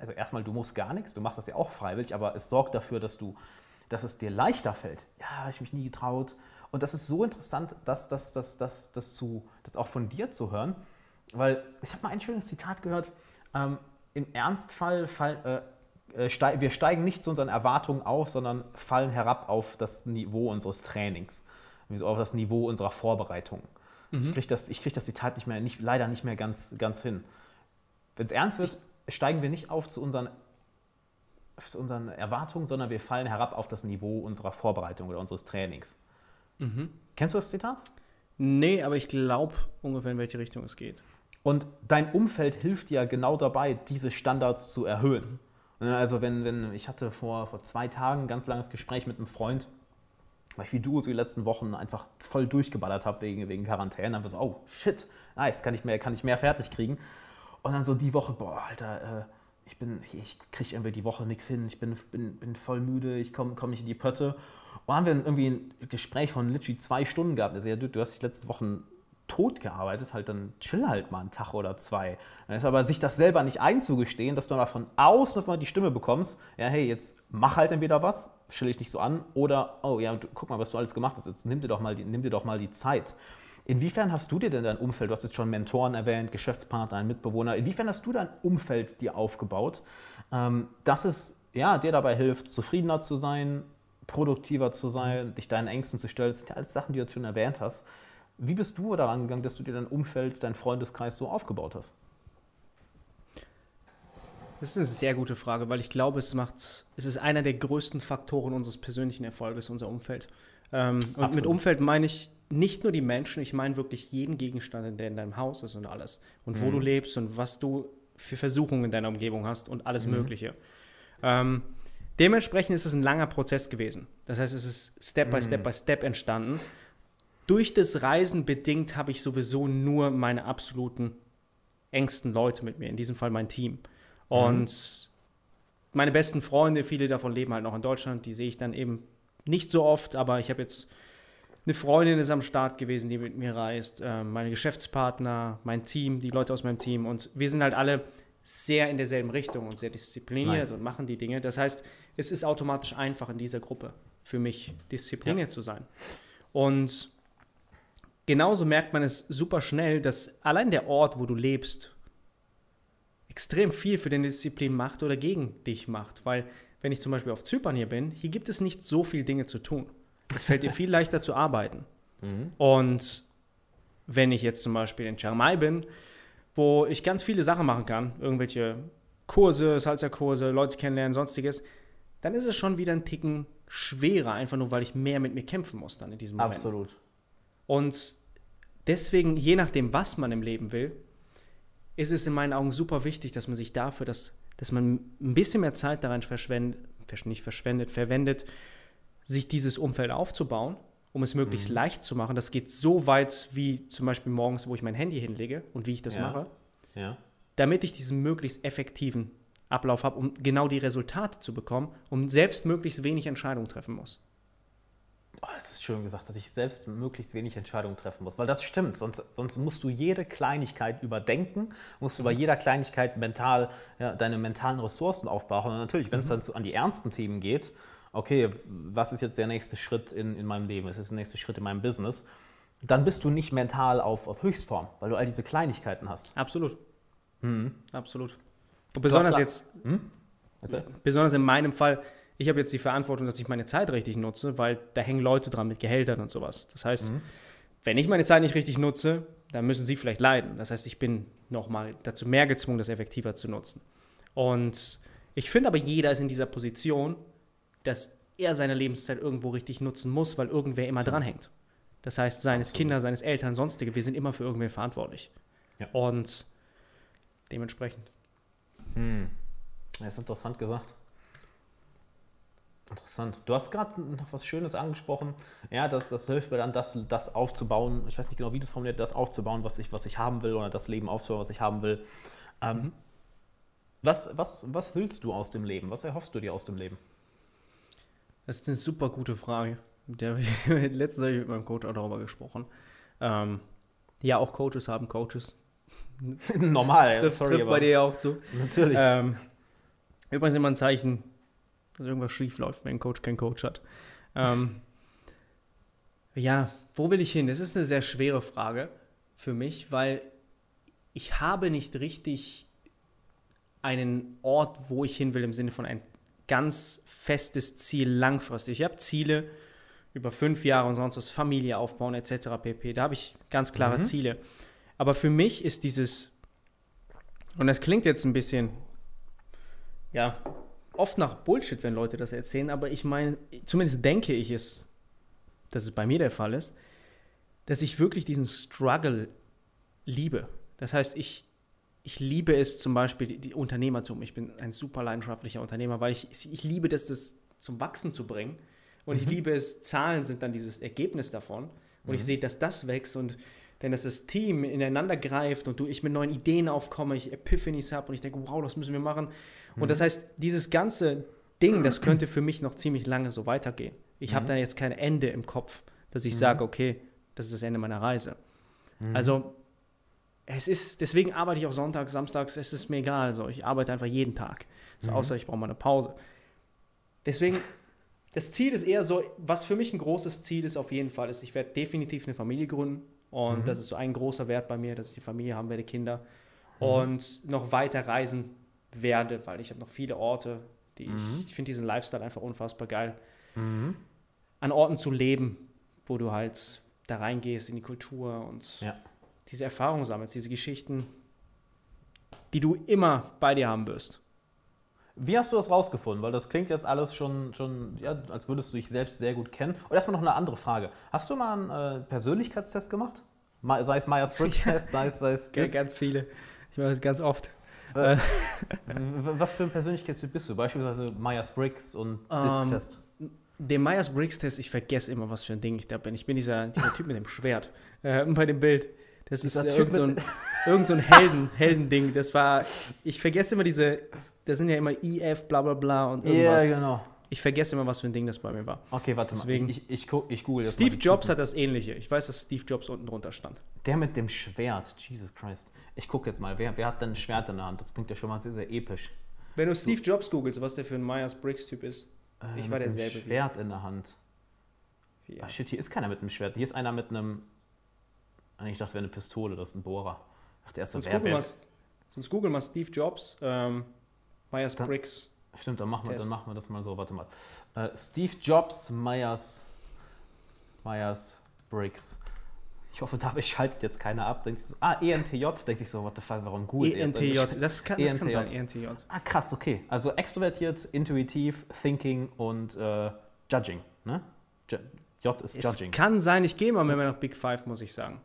also erstmal, du musst gar nichts, du machst das ja auch freiwillig, aber es sorgt dafür, dass du, dass es dir leichter fällt. Ja, habe ich mich nie getraut. Und das ist so interessant, das, das, das, das, das, zu, das auch von dir zu hören, weil ich habe mal ein schönes Zitat gehört. Ähm, Im Ernstfall fall, äh, äh, steig, wir steigen nicht zu unseren Erwartungen auf, sondern fallen herab auf das Niveau unseres Trainings, also auf das Niveau unserer Vorbereitung. Mhm. Ich kriege das, krieg das Zitat nicht mehr, nicht, leider nicht mehr ganz, ganz hin. Wenn es ernst wird, steigen wir nicht auf zu unseren, zu unseren Erwartungen, sondern wir fallen herab auf das Niveau unserer Vorbereitung oder unseres Trainings. Mhm. Kennst du das Zitat? Nee, aber ich glaube ungefähr, in welche Richtung es geht. Und dein Umfeld hilft dir genau dabei, diese Standards zu erhöhen. Ne, also wenn, wenn ich hatte vor, vor zwei Tagen ein ganz langes Gespräch mit einem Freund, weil ich wie du so die letzten Wochen einfach voll durchgeballert habe wegen, wegen Quarantäne. Einfach so, oh shit, nice, kann ich mehr, kann ich mehr fertig kriegen. Und dann so die Woche, boah, Alter, äh, ich bin, ich kriege irgendwie die Woche nichts hin, ich bin, bin, bin voll müde, ich komme komm nicht in die Pötte. Und dann haben wir irgendwie ein Gespräch von literally zwei Stunden gehabt. Also, ja, du, du hast die letzten Wochen tot gearbeitet, halt dann chill halt mal einen Tag oder zwei. Dann ist aber sich das selber nicht einzugestehen, dass du dann von außen mal die Stimme bekommst, ja, hey, jetzt mach halt entweder was, stell dich nicht so an, oder, oh ja, du, guck mal, was du alles gemacht hast, jetzt nimm dir doch mal die, nimm dir doch mal die Zeit. Inwiefern hast du dir denn dein Umfeld, du hast jetzt schon Mentoren erwähnt, Geschäftspartner, einen Mitbewohner, inwiefern hast du dein Umfeld dir aufgebaut, ähm, dass es ja, dir dabei hilft, zufriedener zu sein, produktiver zu sein, dich deinen Ängsten zu stellen, das sind ja alles Sachen, die du jetzt schon erwähnt hast. Wie bist du daran gegangen, dass du dir dein Umfeld, deinen Freundeskreis so aufgebaut hast? Das ist eine sehr gute Frage, weil ich glaube, es macht, es ist einer der größten Faktoren unseres persönlichen Erfolges, unser Umfeld. Ähm, und mit Umfeld meine ich nicht nur die Menschen, ich meine wirklich jeden Gegenstand, der in deinem Haus ist und alles. Und wo mhm. du lebst und was du für Versuchungen in deiner Umgebung hast und alles mhm. Mögliche. Ähm, dementsprechend ist es ein langer Prozess gewesen. Das heißt, es ist Step by Step mhm. by Step entstanden durch das Reisen bedingt habe ich sowieso nur meine absoluten engsten Leute mit mir, in diesem Fall mein Team. Und mhm. meine besten Freunde, viele davon leben halt noch in Deutschland, die sehe ich dann eben nicht so oft, aber ich habe jetzt eine Freundin ist am Start gewesen, die mit mir reist, äh, meine Geschäftspartner, mein Team, die Leute aus meinem Team und wir sind halt alle sehr in derselben Richtung und sehr diszipliniert nice. und machen die Dinge. Das heißt, es ist automatisch einfach in dieser Gruppe für mich diszipliniert ja. zu sein. Und genauso merkt man es super schnell, dass allein der Ort, wo du lebst, extrem viel für deine Disziplin macht oder gegen dich macht. Weil, wenn ich zum Beispiel auf Zypern hier bin, hier gibt es nicht so viele Dinge zu tun. Es fällt dir viel leichter zu arbeiten. Mhm. Und wenn ich jetzt zum Beispiel in Chiang Mai bin, wo ich ganz viele Sachen machen kann, irgendwelche Kurse, Salsa-Kurse, Leute kennenlernen, sonstiges, dann ist es schon wieder ein Ticken schwerer, einfach nur weil ich mehr mit mir kämpfen muss dann in diesem Moment. Absolut. Und deswegen, je nachdem, was man im Leben will, ist es in meinen Augen super wichtig, dass man sich dafür, dass, dass man ein bisschen mehr Zeit daran verschwendet, nicht verschwendet, verwendet, sich dieses Umfeld aufzubauen, um es möglichst mhm. leicht zu machen. Das geht so weit wie zum Beispiel morgens, wo ich mein Handy hinlege und wie ich das ja. mache, ja. damit ich diesen möglichst effektiven Ablauf habe, um genau die Resultate zu bekommen, um selbst möglichst wenig Entscheidungen treffen muss. Oh, das ist schön gesagt, dass ich selbst möglichst wenig Entscheidungen treffen muss. Weil das stimmt, sonst, sonst musst du jede Kleinigkeit überdenken, musst du mhm. über jeder Kleinigkeit mental ja, deine mentalen Ressourcen aufbauen. Und natürlich, wenn es mhm. dann an die ernsten Themen geht, okay, was ist jetzt der nächste Schritt in, in meinem Leben, was ist der nächste Schritt in meinem Business, dann bist du nicht mental auf, auf Höchstform, weil du all diese Kleinigkeiten hast. Absolut. Mhm. Absolut. Und besonders jetzt, hm? besonders in meinem Fall, ich habe jetzt die Verantwortung, dass ich meine Zeit richtig nutze, weil da hängen Leute dran mit Gehältern und sowas. Das heißt, mhm. wenn ich meine Zeit nicht richtig nutze, dann müssen sie vielleicht leiden. Das heißt, ich bin nochmal dazu mehr gezwungen, das effektiver zu nutzen. Und ich finde aber, jeder ist in dieser Position, dass er seine Lebenszeit irgendwo richtig nutzen muss, weil irgendwer immer so. dranhängt. Das heißt, seines Absolut. Kinder, seines Eltern, sonstige, wir sind immer für irgendwen verantwortlich. Ja. Und dementsprechend. Hm. Das ist interessant gesagt. Interessant. Du hast gerade noch was Schönes angesprochen. Ja, das, das hilft mir dann, das, das aufzubauen. Ich weiß nicht genau, wie du es formuliert, das aufzubauen, was ich, was ich haben will, oder das Leben aufzubauen, was ich haben will. Ähm, Mhm. was, was, was willst du aus dem Leben? Was erhoffst du dir aus dem Leben? Das ist eine super gute Frage. Mit der habe ich letztens habe ich mit meinem Coach auch darüber gesprochen. Ähm, ja, auch Coaches haben Coaches. Normal, Trifft, sorry, trifft bei dir ja auch zu. natürlich. Ähm, übrigens immer ein Zeichen, dass irgendwas schief läuft, wenn ein Coach keinen Coach hat. Ähm, ja, wo will ich hin? Das ist eine sehr schwere Frage für mich, weil ich habe nicht richtig einen Ort, wo ich hin will, im Sinne von ein ganz festes Ziel langfristig. Ich habe Ziele über fünf Jahre und sonst was, Familie aufbauen etc. pp. Da habe ich ganz klare Mhm. Ziele. Aber für mich ist dieses, und das klingt jetzt ein bisschen, ja, oft nach Bullshit, wenn Leute das erzählen, aber ich meine, zumindest denke ich es, dass es bei mir der Fall ist, dass ich wirklich diesen Struggle liebe. Das heißt, ich, ich liebe es zum Beispiel, die, die Unternehmertum. Ich bin ein super leidenschaftlicher Unternehmer, weil ich, ich liebe das, das zum Wachsen zu bringen. Und ich liebe es, Zahlen sind dann dieses Ergebnis davon. Und ich sehe, dass das wächst und denn dass das Team ineinander greift und du, ich mit neuen Ideen aufkomme, ich Epiphanies habe und ich denke, wow, das müssen wir machen. Und das heißt, dieses ganze Ding, das könnte für mich noch ziemlich lange so weitergehen. Ich habe da jetzt kein Ende im Kopf, dass ich sage, okay, das ist das Ende meiner Reise. Also es ist, deswegen arbeite ich auch sonntags, samstags, es ist mir egal. So, ich arbeite einfach jeden Tag. So, Außer ich brauche mal eine Pause. Deswegen, das Ziel ist eher so, was für mich ein großes Ziel ist auf jeden Fall, ist, ich werde definitiv eine Familie gründen. Und das ist so ein großer Wert bei mir, dass ich die Familie haben werde, Kinder. Und noch weiter reisen werde, weil ich habe noch viele Orte, die ich, ich finde diesen Lifestyle einfach unfassbar geil. An Orten zu leben, wo du halt da reingehst in die Kultur und Ja. diese Erfahrungen sammelst, diese Geschichten, die du immer bei dir haben wirst. Wie hast du das rausgefunden? Weil das klingt jetzt alles schon, schon ja, als würdest du dich selbst sehr gut kennen. Und erstmal noch eine andere Frage. Hast du mal einen äh, Persönlichkeitstest gemacht? Ma- Sei es Myers-Briggs-Test, sei es, sei es das. Ganz viele. Ich mache das ganz oft. Äh, w- Was für ein Persönlichkeitstyp bist du? Beispielsweise Myers-Briggs und Ähm, Disk-Test. Den Myers-Briggs-Test, ich vergesse immer, was für ein Ding ich da bin. Ich bin dieser, dieser Typ mit dem Schwert äh, bei dem Bild. Das ist Dieser äh, Typ irgend, so ein, irgend so ein Helden, Heldending. Das war, ich vergesse immer diese, das sind ja immer IF, bla bla bla und Ja, irgendwas. genau. Ich vergesse immer, was für ein Ding das bei mir war. Okay, warte Deswegen- mal. Ich, ich, ich, ich google Steve Jobs Typen. hat das ähnliche. Ich weiß, dass Steve Jobs unten drunter stand. Der mit dem Schwert. Jesus Christ. Ich gucke jetzt mal. Wer, wer hat denn ein Schwert in der Hand? Das klingt ja schon mal sehr, sehr episch. Wenn du Steve Jobs googelst, was der für ein Myers-Briggs-Typ ist, Äh, Ich war derselbe wie- Schwert in der Hand. wie Ach shit, hier ist keiner mit einem Schwert. Hier ist einer mit einem. Ah, Ich dachte, wäre eine Pistole, das ist ein Bohrer. Ach, der ist so Sonst wer, google, mal, sonst google mal Steve Jobs, ähm, Myers-Briggs. Stimmt, dann machen, wir, dann machen wir das mal so. Warte mal. Äh, Steve Jobs, Myers. Myers Briggs. Ich hoffe, dabei schaltet jetzt keiner ab. Denkt sich so, ah, ENTJ. Denkt sich so, what the fuck, warum gut? ENTJ, das kann, das kann ENTJ. sein, E ENTJ. Ah, krass, okay. Also extrovertiert, intuitiv, thinking und äh, judging. Ne? J ist Es judging. kann sein, ich gehe mal mehr nach Big Five, muss ich sagen.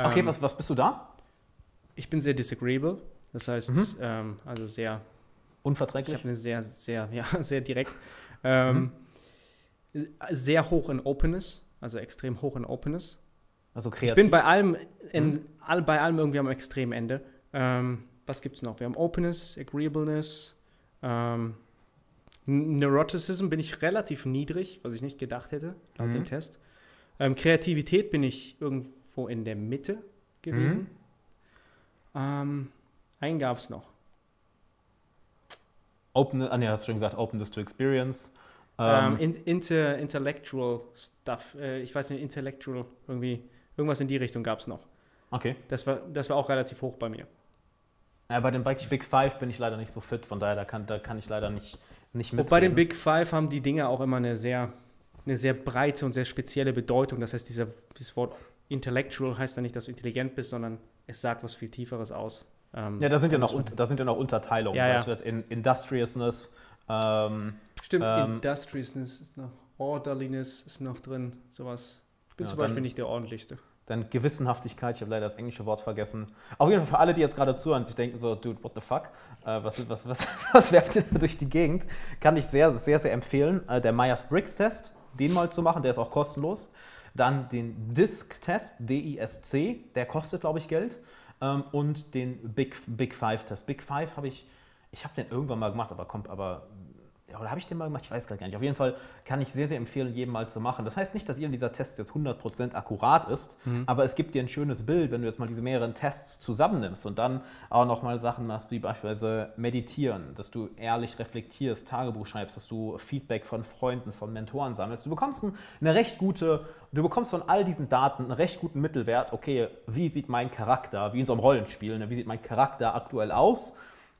Okay, Ähm, was, was bist du da? Ich bin sehr disagreeable, das heißt, Mhm. ähm, also sehr, ich Unverträglich? habe eine sehr, sehr, ja, sehr direkt, ähm, sehr hoch in Openness, also extrem hoch in Openness. Also Ich kreativ. bin bei allem, in, all, bei allem irgendwie am extremen Ende. Ähm, was gibt es noch? Wir haben Openness, Agreeableness, ähm, Neuroticism bin ich relativ niedrig, was ich nicht gedacht hätte, laut Mhm. dem Test. Ähm, Kreativität bin ich irgendwo in der Mitte gewesen. Ähm, einen gab es noch. Open, ah, nee, hast du schon gesagt, openness to experience. Ähm, Ähm, in, inter, intellectual Stuff, äh, ich weiß nicht, intellectual, irgendwie, irgendwas in die Richtung gab es noch. okay. Das war, das war auch relativ hoch bei mir. Ja, bei den Big Five bin ich leider nicht so fit, von daher da kann, da kann ich leider nicht, nicht Und mitreden. bei den Big Five haben die Dinge auch immer eine sehr, eine sehr breite und sehr spezielle Bedeutung. Das heißt, dieser, dieses Wort intellectual heißt ja nicht, dass du intelligent bist, sondern es sagt was viel Tieferes aus. Ähm, Ja, da sind ja da noch, da sind ja noch Unterteilungen. Ja, ja. Beispielsweise in Industriousness. Ähm, Stimmt, ähm, Industriousness ist noch, Orderliness ist noch drin, sowas. Ich bin Ja, zum dann- Beispiel nicht der ordentlichste. dann Gewissenhaftigkeit, ich habe leider das englische Wort vergessen. Auf jeden Fall für alle, die jetzt gerade zuhören und sich denken so, dude, what the fuck, äh, was, was, was, was werft ihr da durch die Gegend, kann ich sehr, sehr, sehr empfehlen. Äh, der Myers-Briggs-Test, den mal zu machen, der ist auch kostenlos. Dann den DISC-Test, D-I-S-C, der kostet, glaube ich, Geld. Ähm, und den Big, Big Five-Test. Big Five habe ich, ich habe den irgendwann mal gemacht, aber kommt, aber ja, oder habe ich den mal gemacht? Ich weiß gar nicht. Auf jeden Fall kann ich sehr, sehr empfehlen, jedem mal zu machen. Das heißt nicht, dass jedem dieser Tests jetzt 100% akkurat ist, mhm. aber es gibt dir ein schönes Bild, wenn du jetzt mal diese mehreren Tests zusammennimmst und dann auch nochmal Sachen machst, wie beispielsweise meditieren, dass du ehrlich reflektierst, Tagebuch schreibst, dass du Feedback von Freunden, von Mentoren sammelst. Du bekommst eine recht gute, du bekommst von all diesen Daten einen recht guten Mittelwert. Okay, wie sieht mein Charakter, wie in so einem Rollenspiel, ne? wie sieht mein Charakter aktuell aus?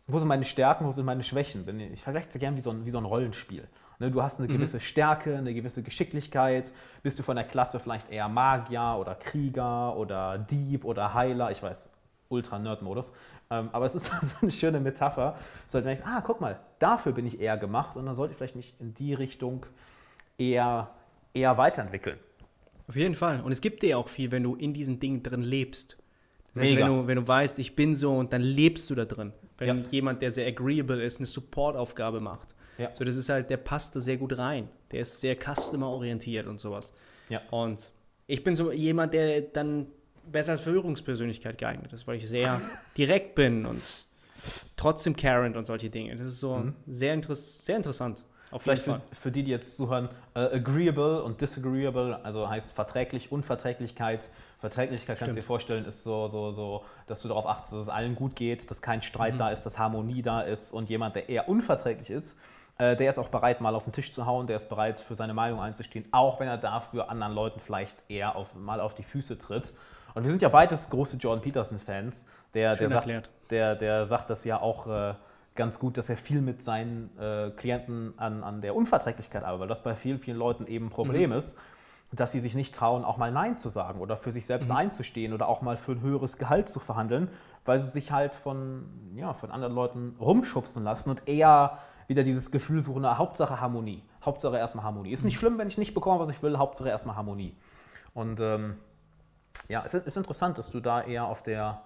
Wo sind meine Stärken, wo sind meine Schwächen? Ich vergleiche es gerne wie so ein, wie so ein Rollenspiel. Ne, du hast eine mhm. gewisse Stärke, eine gewisse Geschicklichkeit. Bist du von der Klasse vielleicht eher Magier oder Krieger oder Dieb oder Heiler? Ich weiß, ultra Nerd-Modus. Ähm, aber es ist so eine schöne Metapher. So, du denkst, ah, guck mal, dafür bin ich eher gemacht und dann sollte ich vielleicht mich in die Richtung eher, eher weiterentwickeln. Auf jeden Fall. Und es gibt dir auch viel, wenn du in diesen Dingen drin lebst. Das heißt, wenn du, wenn du weißt, ich bin so und dann lebst du da drin. Wenn ja. jemand, der sehr agreeable ist, eine Supportaufgabe macht. Ja. So, das ist halt, der passt da sehr gut rein. Der ist sehr customer-orientiert und sowas. Ja. Und ich bin so jemand, der dann besser als Führungspersönlichkeit geeignet ist, weil ich sehr direkt bin und trotzdem carent und solche Dinge. Das ist so mhm. sehr, interess sehr interessant. Auf Vielleicht für, für, die, die jetzt zuhören, uh, agreeable und disagreeable, also heißt verträglich, Unverträglichkeit. Verträglichkeit kannst du dir vorstellen, ist so, so, so, dass du darauf achtest, dass es allen gut geht, dass kein Streit mhm. da ist, dass Harmonie da ist und jemand, der eher unverträglich ist, äh, der ist auch bereit, mal auf den Tisch zu hauen, der ist bereit, für seine Meinung einzustehen, auch wenn er dafür anderen Leuten vielleicht eher auf, mal auf die Füße tritt. Und wir sind ja beides große Jordan Peterson-Fans. Der, der, sagt, der, der sagt das ja auch. Äh, ganz gut, dass er viel mit seinen äh, Klienten an, an der Unverträglichkeit arbeitet, weil das bei vielen, vielen Leuten eben ein Problem mhm. ist, dass sie sich nicht trauen, auch mal Nein zu sagen oder für sich selbst mhm. einzustehen oder auch mal für ein höheres Gehalt zu verhandeln, weil sie sich halt von, ja, von anderen Leuten rumschubsen lassen und eher wieder dieses Gefühl suchen, na, Hauptsache Harmonie. Hauptsache erstmal Harmonie. Ist nicht mhm. schlimm, wenn ich nicht bekomme, was ich will, Hauptsache erstmal Harmonie. Und ähm, ja, es ist interessant, dass du da eher auf der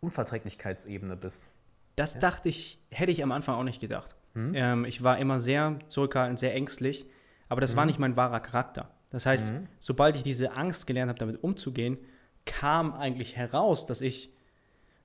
Unverträglichkeitsebene bist. Das ja. dachte ich, hätte ich am Anfang auch nicht gedacht. Mhm. Ähm, ich war immer sehr zurückhaltend, sehr ängstlich, aber das mhm. war nicht mein wahrer Charakter. Das heißt, mhm. sobald ich diese Angst gelernt habe, damit umzugehen, kam eigentlich heraus, dass ich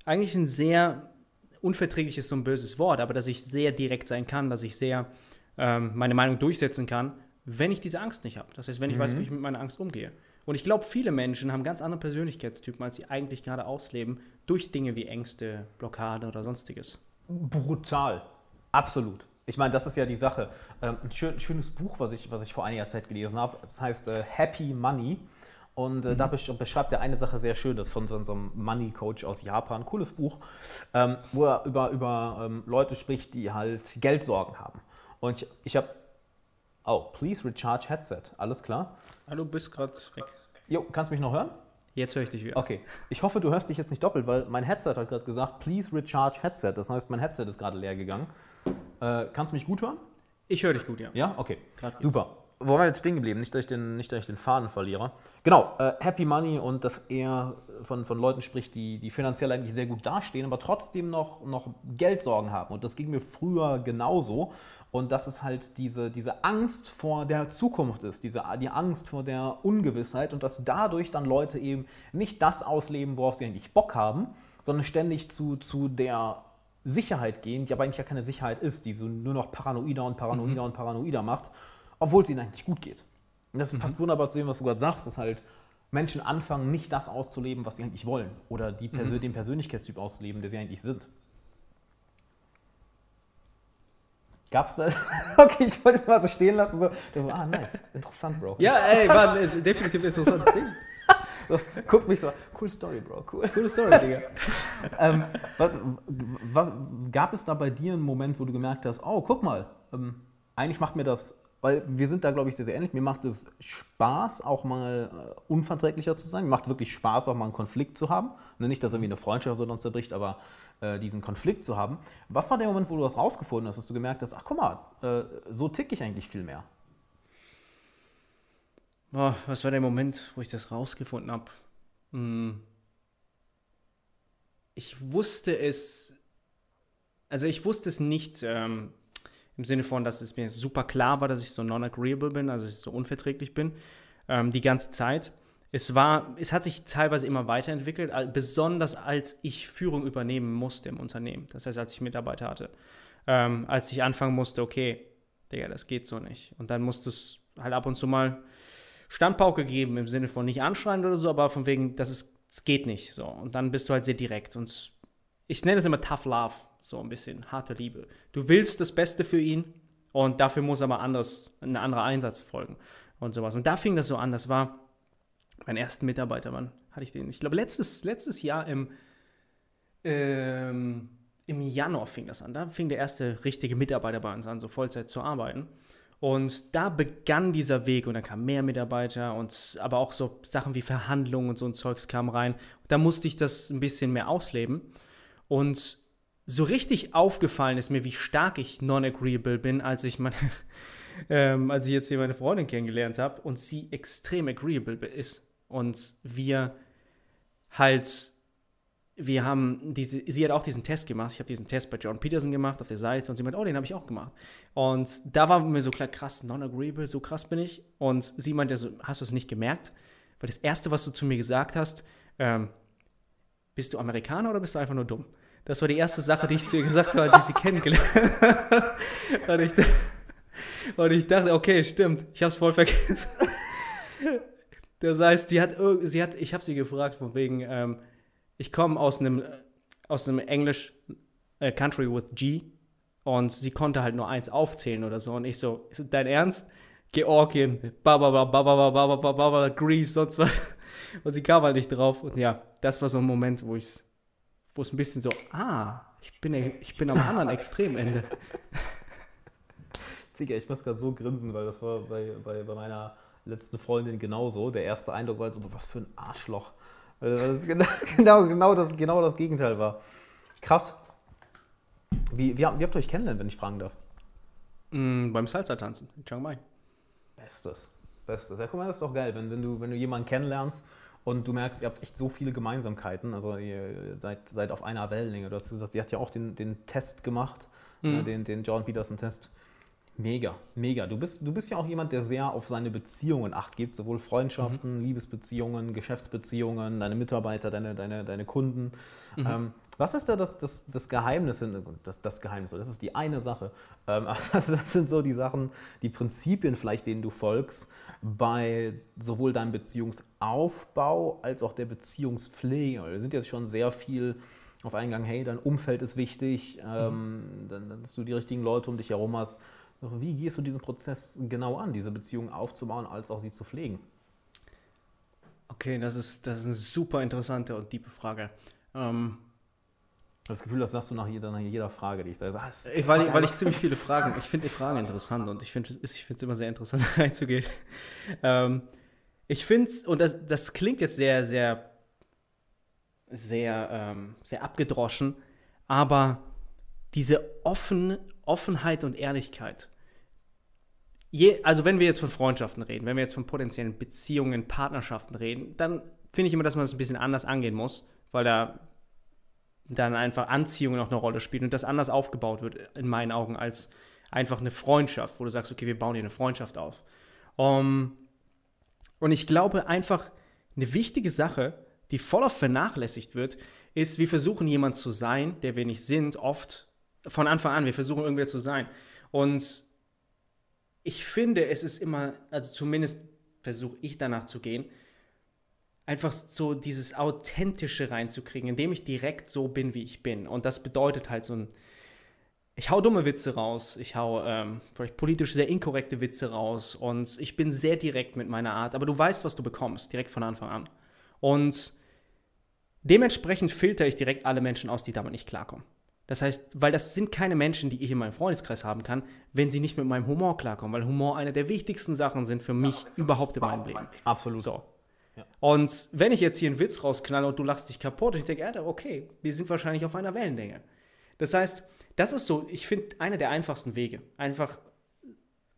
eigentlich ein sehr unverträgliches, so ein böses Wort, aber dass ich sehr direkt sein kann, dass ich sehr ähm, meine Meinung durchsetzen kann, wenn ich diese Angst nicht habe. Das heißt, wenn ich weiß, wie mhm. ich mit meiner Angst umgehe. Und ich glaube, viele Menschen haben ganz andere Persönlichkeitstypen, als sie eigentlich gerade ausleben, durch Dinge wie Ängste, Blockade oder sonstiges. Brutal. Absolut. Ich meine, das ist ja die Sache. Ähm, ein schönes Buch, was ich, was ich vor einiger Zeit gelesen habe, das heißt äh, Happy Money. Und äh, mhm. da beschreibt er eine Sache sehr schön, das von so, einem Money Coach aus Japan, cooles Buch, ähm, wo er über, über ähm, Leute spricht, die halt Geldsorgen haben. Und ich, ich habe, oh, please recharge headset, alles klar? Hallo, bist gerade weg. Jo, kannst du mich noch hören? Jetzt höre ich dich wieder. Okay. Ich hoffe, du hörst dich jetzt nicht doppelt, weil mein Headset hat gerade gesagt, please recharge Headset. Das heißt, mein Headset ist gerade leer gegangen. Äh, kannst du mich gut hören? Ich höre dich gut, ja. Ja? Okay. Super. Wo waren wir jetzt stehen geblieben? Nicht, dass ich den, nicht, dass ich den Faden verliere. Genau, äh, Happy Money und dass er von, von Leuten spricht, die, die finanziell eigentlich sehr gut dastehen, aber trotzdem noch, noch Geldsorgen haben. Und das ging mir früher genauso und dass es halt diese, diese Angst vor der Zukunft ist, diese, die Angst vor der Ungewissheit und dass dadurch dann Leute eben nicht das ausleben, worauf sie eigentlich Bock haben, sondern ständig zu, zu der Sicherheit gehen, die aber eigentlich ja keine Sicherheit ist, die so nur noch paranoider und paranoider mhm. und paranoider macht, obwohl es ihnen eigentlich gut geht. Und das mhm. passt wunderbar zu dem, was du gerade sagst, dass halt Menschen anfangen, nicht das auszuleben, was sie eigentlich wollen oder die Persön mhm. den Persönlichkeitstyp auszuleben, der sie eigentlich sind. Gab's das? okay, ich wollte es mal so stehen lassen. So, so, ah, nice, interessant, Bro. Ja, ey, war ein definitiv interessantes Ding. So, guck mich so, cool Story, Bro, cool. Coole Story, Digga. ähm, was, was, gab es da bei dir einen Moment, wo du gemerkt hast, oh, guck mal, ähm, eigentlich macht mir das weil wir sind da, glaube ich, sehr, sehr ähnlich. Mir macht es Spaß, auch mal äh, unverträglicher zu sein. Mir macht wirklich Spaß, auch mal einen Konflikt zu haben. Ne, nicht, dass irgendwie eine Freundschaft so uns zerbricht, aber äh, diesen Konflikt zu haben. Was war der Moment, wo du das rausgefunden hast, dass du gemerkt hast, ach guck mal, äh, so tick ich eigentlich viel mehr? Boah, was war der Moment, wo ich das rausgefunden habe? Hm. Ich wusste es, also ich wusste es nicht ähm, im Sinne von, dass es mir super klar war, dass ich so non-agreeable bin, also dass ich so unverträglich bin, ähm, die ganze Zeit. es war, es hat sich teilweise immer weiterentwickelt, besonders als ich Führung übernehmen musste im Unternehmen. Das heißt, als ich Mitarbeiter hatte. Ähm, als ich anfangen musste, okay, Digga, das geht so nicht. Und dann musste es halt ab und zu mal Standpauke geben, im Sinne von nicht anschreien oder so, aber von wegen, das ist, es geht nicht so. Und dann bist du halt sehr direkt. Und ich nenne es immer Tough Love, so ein bisschen, harte Liebe. Du willst das Beste für ihn und dafür muss aber anders, ein anderer Einsatz folgen und sowas. Und da fing das so an. Das war mein ersten Mitarbeiter, wann hatte ich den? Ich glaube, letztes, letztes Jahr im, ähm, im Januar fing das an. Da fing der erste richtige Mitarbeiter bei uns an, so Vollzeit zu arbeiten. Und da begann dieser Weg und dann kamen mehr Mitarbeiter und aber auch so Sachen wie Verhandlungen und so ein Zeugs kam rein. Da musste ich das ein bisschen mehr ausleben. Und so richtig aufgefallen ist mir, wie stark ich non-agreeable bin, als ich meine, ähm, als ich jetzt hier meine Freundin kennengelernt habe und sie extrem agreeable ist und wir halt, wir haben diese, sie hat auch diesen Test gemacht. Ich habe diesen Test bei John Peterson gemacht auf der Seite und sie meint, oh, den habe ich auch gemacht. Und da war mir so klar, krass, non-agreeable, so krass bin ich. Und sie meinte, so, hast du es nicht gemerkt? Weil das Erste, was du zu mir gesagt hast, ähm, bist du Amerikaner oder bist du einfach nur dumm? Das war die erste Sache, die ich zu ihr gesagt habe, als ich sie kennengelernt habe. und, ich, und ich dachte, okay, stimmt, ich habe es voll vergessen. Das heißt, sie hat, sie hat ich habe sie gefragt, von wegen, ähm, ich komme aus einem, aus einem Englisch äh, Country with G und sie konnte halt nur eins aufzählen oder so. Und ich so, ist dein Ernst? Georgien, bababa, bababa, bababa, bababa, Greece, sonst was. Und sie kam halt nicht drauf. Und ja, das war so ein Moment, wo ich, wo es ein bisschen so, ah, ich bin, ich bin am anderen Extremende. Digga, ich muss gerade so grinsen, weil das war bei, bei, bei meiner letzten Freundin genauso. Der erste Eindruck war so, was für ein Arschloch. Weil das genau, genau, genau, das, genau das Gegenteil war. Krass. Wie, wie, habt ihr euch kennengelernt, wenn ich fragen darf? Mm, beim Salsa-Tanzen in Chiang Mai. Bestes. Bestes. Ja, guck mal, das ist doch geil, wenn, wenn, du, wenn du jemanden kennenlernst und du merkst, ihr habt echt so viele Gemeinsamkeiten. Also ihr seid, seid auf einer Wellenlänge. Du hast gesagt, sie hat ja auch den, den Test gemacht, mhm. ne, den, den John Peterson-Test. Mega, mega. Du bist, du bist ja auch jemand, der sehr auf seine Beziehungen acht gibt, sowohl Freundschaften, mhm. Liebesbeziehungen, Geschäftsbeziehungen, deine Mitarbeiter, deine, deine, deine Kunden. Mhm. Ähm, was ist da das, das, das Geheimnis? Das, das Geheimnis, das ist die eine Sache. Ähm, also das sind so die Sachen, die Prinzipien vielleicht, denen du folgst, bei sowohl deinem Beziehungsaufbau als auch der Beziehungspflege. Wir sind jetzt schon sehr viel auf Eingang, hey, dein Umfeld ist wichtig, ähm, mhm. dann, dass du die richtigen Leute um dich herum hast. Wie gehst du diesen Prozess genau an, diese Beziehung aufzubauen, als auch sie zu pflegen? Okay, das ist, das ist eine super interessante und tiefe Frage. Ähm, das Gefühl, das sagst du nach jeder, nach jeder Frage, die ich sage. Ah, weil, weil ich ziemlich viele Fragen, ich finde die Fragen interessant und ich finde ich es immer sehr interessant reinzugehen. Ähm, ich finde es, und das, das klingt jetzt sehr, sehr, sehr, ähm, sehr abgedroschen, aber diese offen, Offenheit und Ehrlichkeit. Je, also wenn wir jetzt von Freundschaften reden, wenn wir jetzt von potenziellen Beziehungen, Partnerschaften reden, dann finde ich immer, dass man das ein bisschen anders angehen muss, weil da dann einfach Anziehung noch eine Rolle spielt und das anders aufgebaut wird, in meinen Augen, als einfach eine Freundschaft, wo du sagst, okay, wir bauen hier eine Freundschaft auf. Um, und ich glaube einfach, eine wichtige Sache, die voll oft vernachlässigt wird, ist, wir versuchen jemand zu sein, der wir nicht sind, oft von Anfang an, wir versuchen irgendwer zu sein. Und ich finde, es ist immer, also zumindest versuche ich danach zu gehen, einfach so dieses Authentische reinzukriegen, indem ich direkt so bin, wie ich bin. Und das bedeutet halt so ein, ich hau dumme Witze raus, ich hau ähm, vielleicht politisch sehr inkorrekte Witze raus und ich bin sehr direkt mit meiner Art, aber du weißt, was du bekommst, direkt von Anfang an. Und dementsprechend filter ich direkt alle Menschen aus, die damit nicht klarkommen. Das heißt, weil das sind keine Menschen, die ich in meinem Freundeskreis haben kann, wenn sie nicht mit meinem Humor klarkommen, weil Humor eine der wichtigsten Sachen sind für mich ja, überhaupt in meinem Leben. Absolut. So. Ja. Und wenn ich jetzt hier einen Witz rausknalle und du lachst dich kaputt, ich denke, Alter, okay, wir sind wahrscheinlich auf einer Wellenlänge. Das heißt, das ist so, ich finde, einer der einfachsten Wege. Einfach,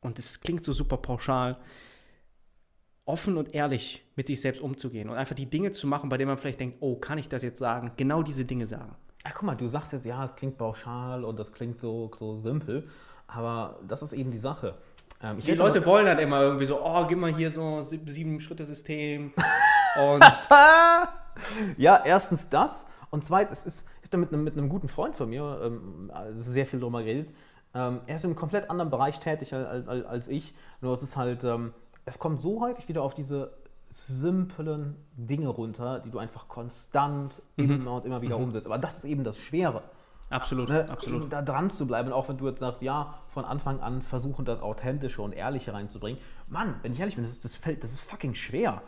und das klingt so super pauschal, offen und ehrlich mit sich selbst umzugehen und einfach die Dinge zu machen, bei denen man vielleicht denkt, oh, kann ich das jetzt sagen? Genau diese Dinge sagen. Ja, guck mal, du sagst jetzt, ja, es klingt pauschal und das klingt so, so simpel, aber das ist eben die Sache. Ähm, die Leute wollen dann immer irgendwie so, oh, gib mal hier so sieben-Schritte-System. Und ja, erstens das. Und zweitens ist, ich habe da mit einem, mit einem guten Freund von mir ähm, sehr viel drüber geredet. Ähm, er ist in einem komplett anderen Bereich tätig als, als, als ich. Nur es ist halt, ähm, es kommt so häufig wieder auf diese simplen Dinge runter, die du einfach konstant Mhm. immer und immer wieder umsetzt. Aber das ist eben das Schwere. absolut, Ne, absolut. Da dran zu bleiben, auch wenn du jetzt sagst, ja, von Anfang an versuchen, das Authentische und Ehrliche reinzubringen. Mann, wenn ich ehrlich bin, das ist, das fällt, das ist fucking schwer.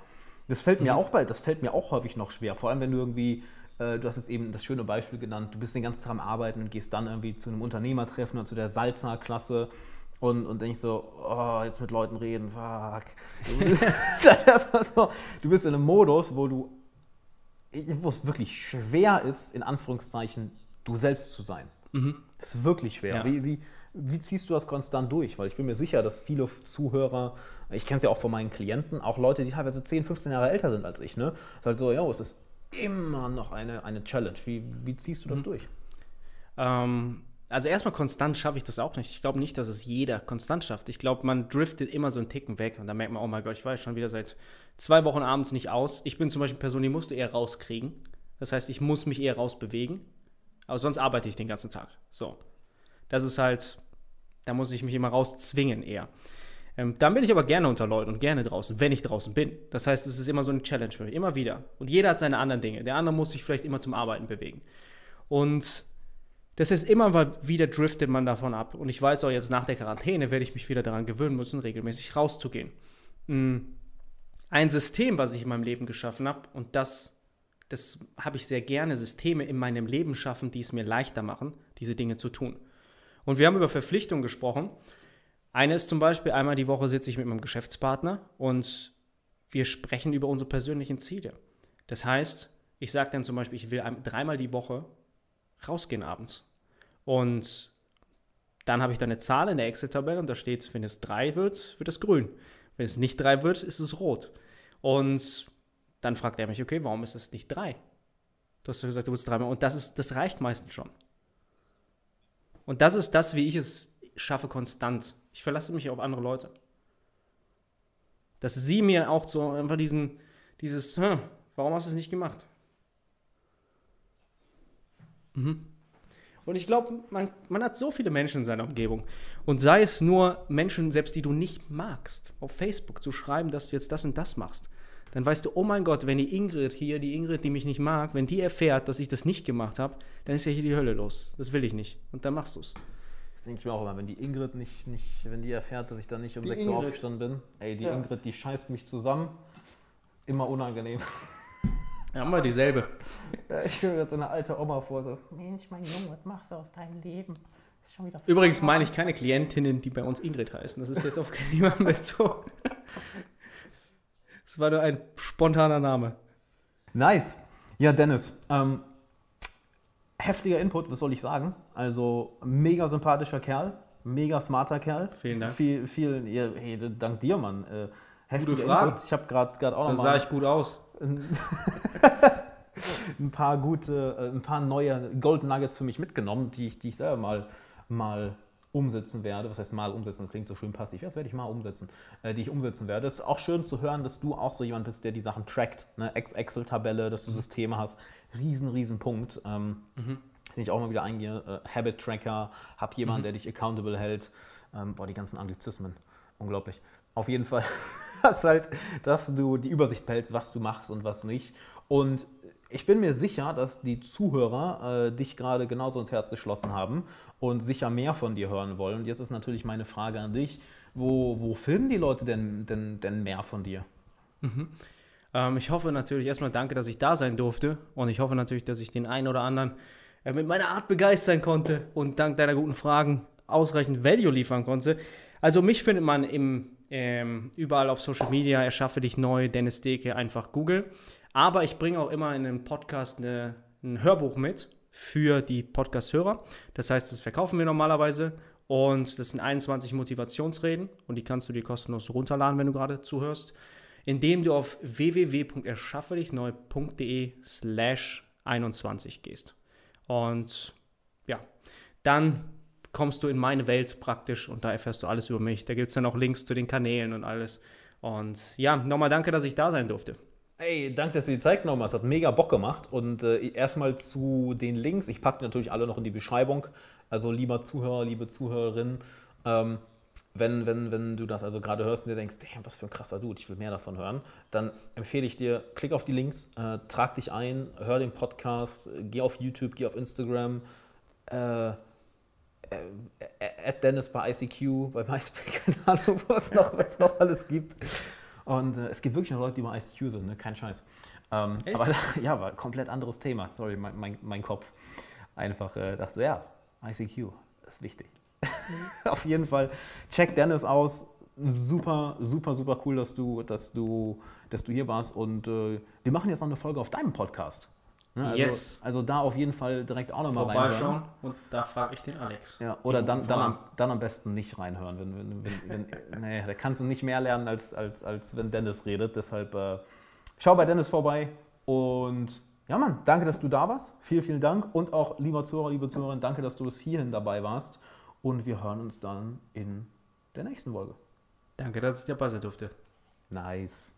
Das fällt Mhm. mir auch bei, das fällt mir auch häufig noch schwer. Vor allem, wenn du irgendwie, äh, du hast jetzt eben das schöne Beispiel genannt, du bist den ganzen Tag am Arbeiten und gehst dann irgendwie zu einem Unternehmertreffen oder zu der Salzner-Klasse und, und denkst so, oh, jetzt mit Leuten reden, fuck. so, du bist in einem Modus, wo du wo es wirklich schwer ist, in Anführungszeichen, du selbst zu sein. Das ist wirklich schwer. Ja. Wie, wie, wie ziehst du das konstant durch? Weil ich bin mir sicher, dass viele Zuhörer, ich kenne es ja auch von meinen Klienten, auch Leute, die teilweise 10, 15 Jahre älter sind als ich, ne? ist halt so, ja, es ist immer noch eine, eine Challenge. Wie, wie ziehst du das durch? Ähm, also erstmal konstant schaffe ich das auch nicht. Ich glaube nicht, dass es jeder konstant schafft. Ich glaube, man driftet immer so einen Ticken weg und dann merkt man, oh mein Gott, ich war jetzt schon wieder seit zwei Wochen abends nicht aus. Ich bin zum Beispiel eine Person, die musst du eher rauskriegen. Das heißt, ich muss mich eher rausbewegen. Aber sonst arbeite ich den ganzen Tag. So. Das ist halt, da muss ich mich immer rauszwingen eher. Ähm, dann bin ich aber gerne unter Leuten und gerne draußen, wenn ich draußen bin. Das heißt, es ist immer so eine Challenge für mich, immer wieder. Und jeder hat seine anderen Dinge. Der andere muss sich vielleicht immer zum Arbeiten bewegen. Und das heißt, immer wieder driftet man davon ab. Und ich weiß auch jetzt nach der Quarantäne werde ich mich wieder daran gewöhnen müssen, regelmäßig rauszugehen. Mm. Ein System, was ich in meinem Leben geschaffen habe, und das, das habe ich sehr gerne, Systeme in meinem Leben schaffen, die es mir leichter machen, diese Dinge zu tun. Und wir haben über Verpflichtungen gesprochen. Eine ist zum Beispiel, einmal die Woche sitze ich mit meinem Geschäftspartner und wir sprechen über unsere persönlichen Ziele. Das heißt, ich sage dann zum Beispiel, ich will dreimal die Woche rausgehen abends. Und dann habe ich da eine Zahl in der Excel-Tabelle und da steht, wenn es drei wird, wird es grün. Wenn es nicht drei wird, ist es rot. Und dann fragt er mich, okay, warum ist es nicht drei? Du hast gesagt, du willst dreimal. Und das, ist, das reicht meistens schon. Und das ist das, wie ich es schaffe, konstant. Ich verlasse mich auf andere Leute. Dass sie mir auch so einfach diesen, dieses, hm, warum hast du es nicht gemacht? Mhm. Und ich glaube, man, man hat so viele Menschen in seiner Umgebung. Und sei es nur Menschen, selbst die du nicht magst, auf Facebook zu schreiben, dass du jetzt das und das machst. Dann weißt du, oh mein Gott, wenn die Ingrid hier, die Ingrid, die mich nicht mag, wenn die erfährt, dass ich das nicht gemacht habe, dann ist ja hier die Hölle los. Das will ich nicht. Und dann machst du es. Das denke ich mir auch immer, wenn die Ingrid nicht, nicht, wenn die erfährt, dass ich dann nicht um Die 6 Uhr aufgestanden bin. Ey, die Ja. Ingrid, die scheißt mich zusammen. Immer unangenehm. Ja, haben wir dieselbe. Ja, ich stelle mir jetzt so eine alte Oma vor, so, Mensch, mein Junge, was machst du aus deinem Leben? Ist schon wieder Übrigens meine ich keine Klientinnen, die bei uns Ingrid heißen. Das ist jetzt auf keinen niemanden bezogen. Das war nur ein spontaner Name. Nice. Ja, Dennis, ähm, heftiger Input, was soll ich sagen? Also, mega sympathischer Kerl, mega smarter Kerl. Vielen Dank. Viel, hey, dank dir, Mann. Äh, heftiger Frage. Input. Ich habe gerade auch Da noch sah mal ich gut aus. ein paar gute, äh, ein paar neue Golden Nuggets für mich mitgenommen, die ich, die ich selber mal, mal umsetzen werde. Was heißt mal umsetzen? Das klingt so schön passiv. Ja, das werde ich mal umsetzen, äh, die ich umsetzen werde. Es ist auch schön zu hören, dass du auch so jemand bist, der die Sachen trackt. Ne? Ex- Excel-Tabelle, dass du Systeme hast. Riesen, riesen Punkt. Ähm, Den ich auch mal wieder eingehe. Äh, Habit-Tracker, hab jemanden, der dich accountable hält. Ähm, boah, die ganzen Anglizismen. Unglaublich. Auf jeden Fall, dass, halt, dass du die Übersicht behältst, was du machst und was nicht. Und ich bin mir sicher, dass die Zuhörer äh, dich gerade genauso ins Herz geschlossen haben und sicher mehr von dir hören wollen. Und jetzt ist natürlich meine Frage an dich: Wo, wo finden die Leute denn, denn, denn mehr von dir? Ähm, ich hoffe natürlich erstmal danke, dass ich da sein durfte. Und ich hoffe natürlich, dass ich den einen oder anderen äh, mit meiner Art begeistern konnte und dank deiner guten Fragen ausreichend Value liefern konnte. Also mich findet man im, ähm, überall auf Social Media, erschaffe dich neu, Dennis Deke, einfach Google. Aber ich bringe auch immer in einem Podcast eine, ein Hörbuch mit für die Podcast-Hörer. Das heißt, das verkaufen wir normalerweise. Und das sind 21 Motivationsreden und die kannst du dir kostenlos runterladen, wenn du gerade zuhörst, indem du auf www.erschaffedichneu.de slash 21 gehst. Und ja, dann kommst du in meine Welt praktisch und da erfährst du alles über mich. Da gibt es dann auch Links zu den Kanälen und alles. Und ja, nochmal danke, dass ich da sein durfte. Ey, danke, dass du die Zeit genommen hast. Hat mega Bock gemacht. Und äh, erstmal zu den Links. Ich packe natürlich alle noch in die Beschreibung. Also lieber Zuhörer, liebe Zuhörerin, ähm, wenn, wenn, wenn du das also gerade hörst und dir denkst, damn, was für ein krasser Dude, ich will mehr davon hören, dann empfehle ich dir, klick auf die Links, äh, trag dich ein, hör den Podcast, geh auf YouTube, geh auf Instagram, äh, äh, at Dennis bei ICQ, bei MySpace, keine Ahnung, was noch, was noch alles gibt. Und äh, es gibt wirklich noch Leute, die bei ICQ sind, ne? kein Scheiß. Ähm, Echt? aber ja, war ein komplett anderes Thema. Sorry, mein, mein, mein Kopf. Einfach äh, dachte so, ja, ICQ, ist wichtig. Auf jeden Fall, check Dennis aus. Super, super, super cool, dass du, dass du, dass du hier warst. Und äh, wir machen jetzt noch eine Folge auf deinem Podcast. Ne? Also, Yes. also da auf jeden Fall direkt auch nochmal Vorbeischauen und da frage ich den Alex. ja, oder Die dann, dann, am, dann am besten nicht reinhören. Wenn, wenn, wenn, wenn, nee, da kannst du nicht mehr lernen, als, als, als wenn Dennis redet. Deshalb äh, schau bei Dennis vorbei. Und ja, Mann, danke, dass du da warst. Vielen, vielen Dank. Und auch, lieber Zuhörer, liebe Zuhörerin, danke, dass du bis hierhin dabei warst. Und wir hören uns dann in der nächsten Folge. Danke, dass ich dabei sein durfte. Nice.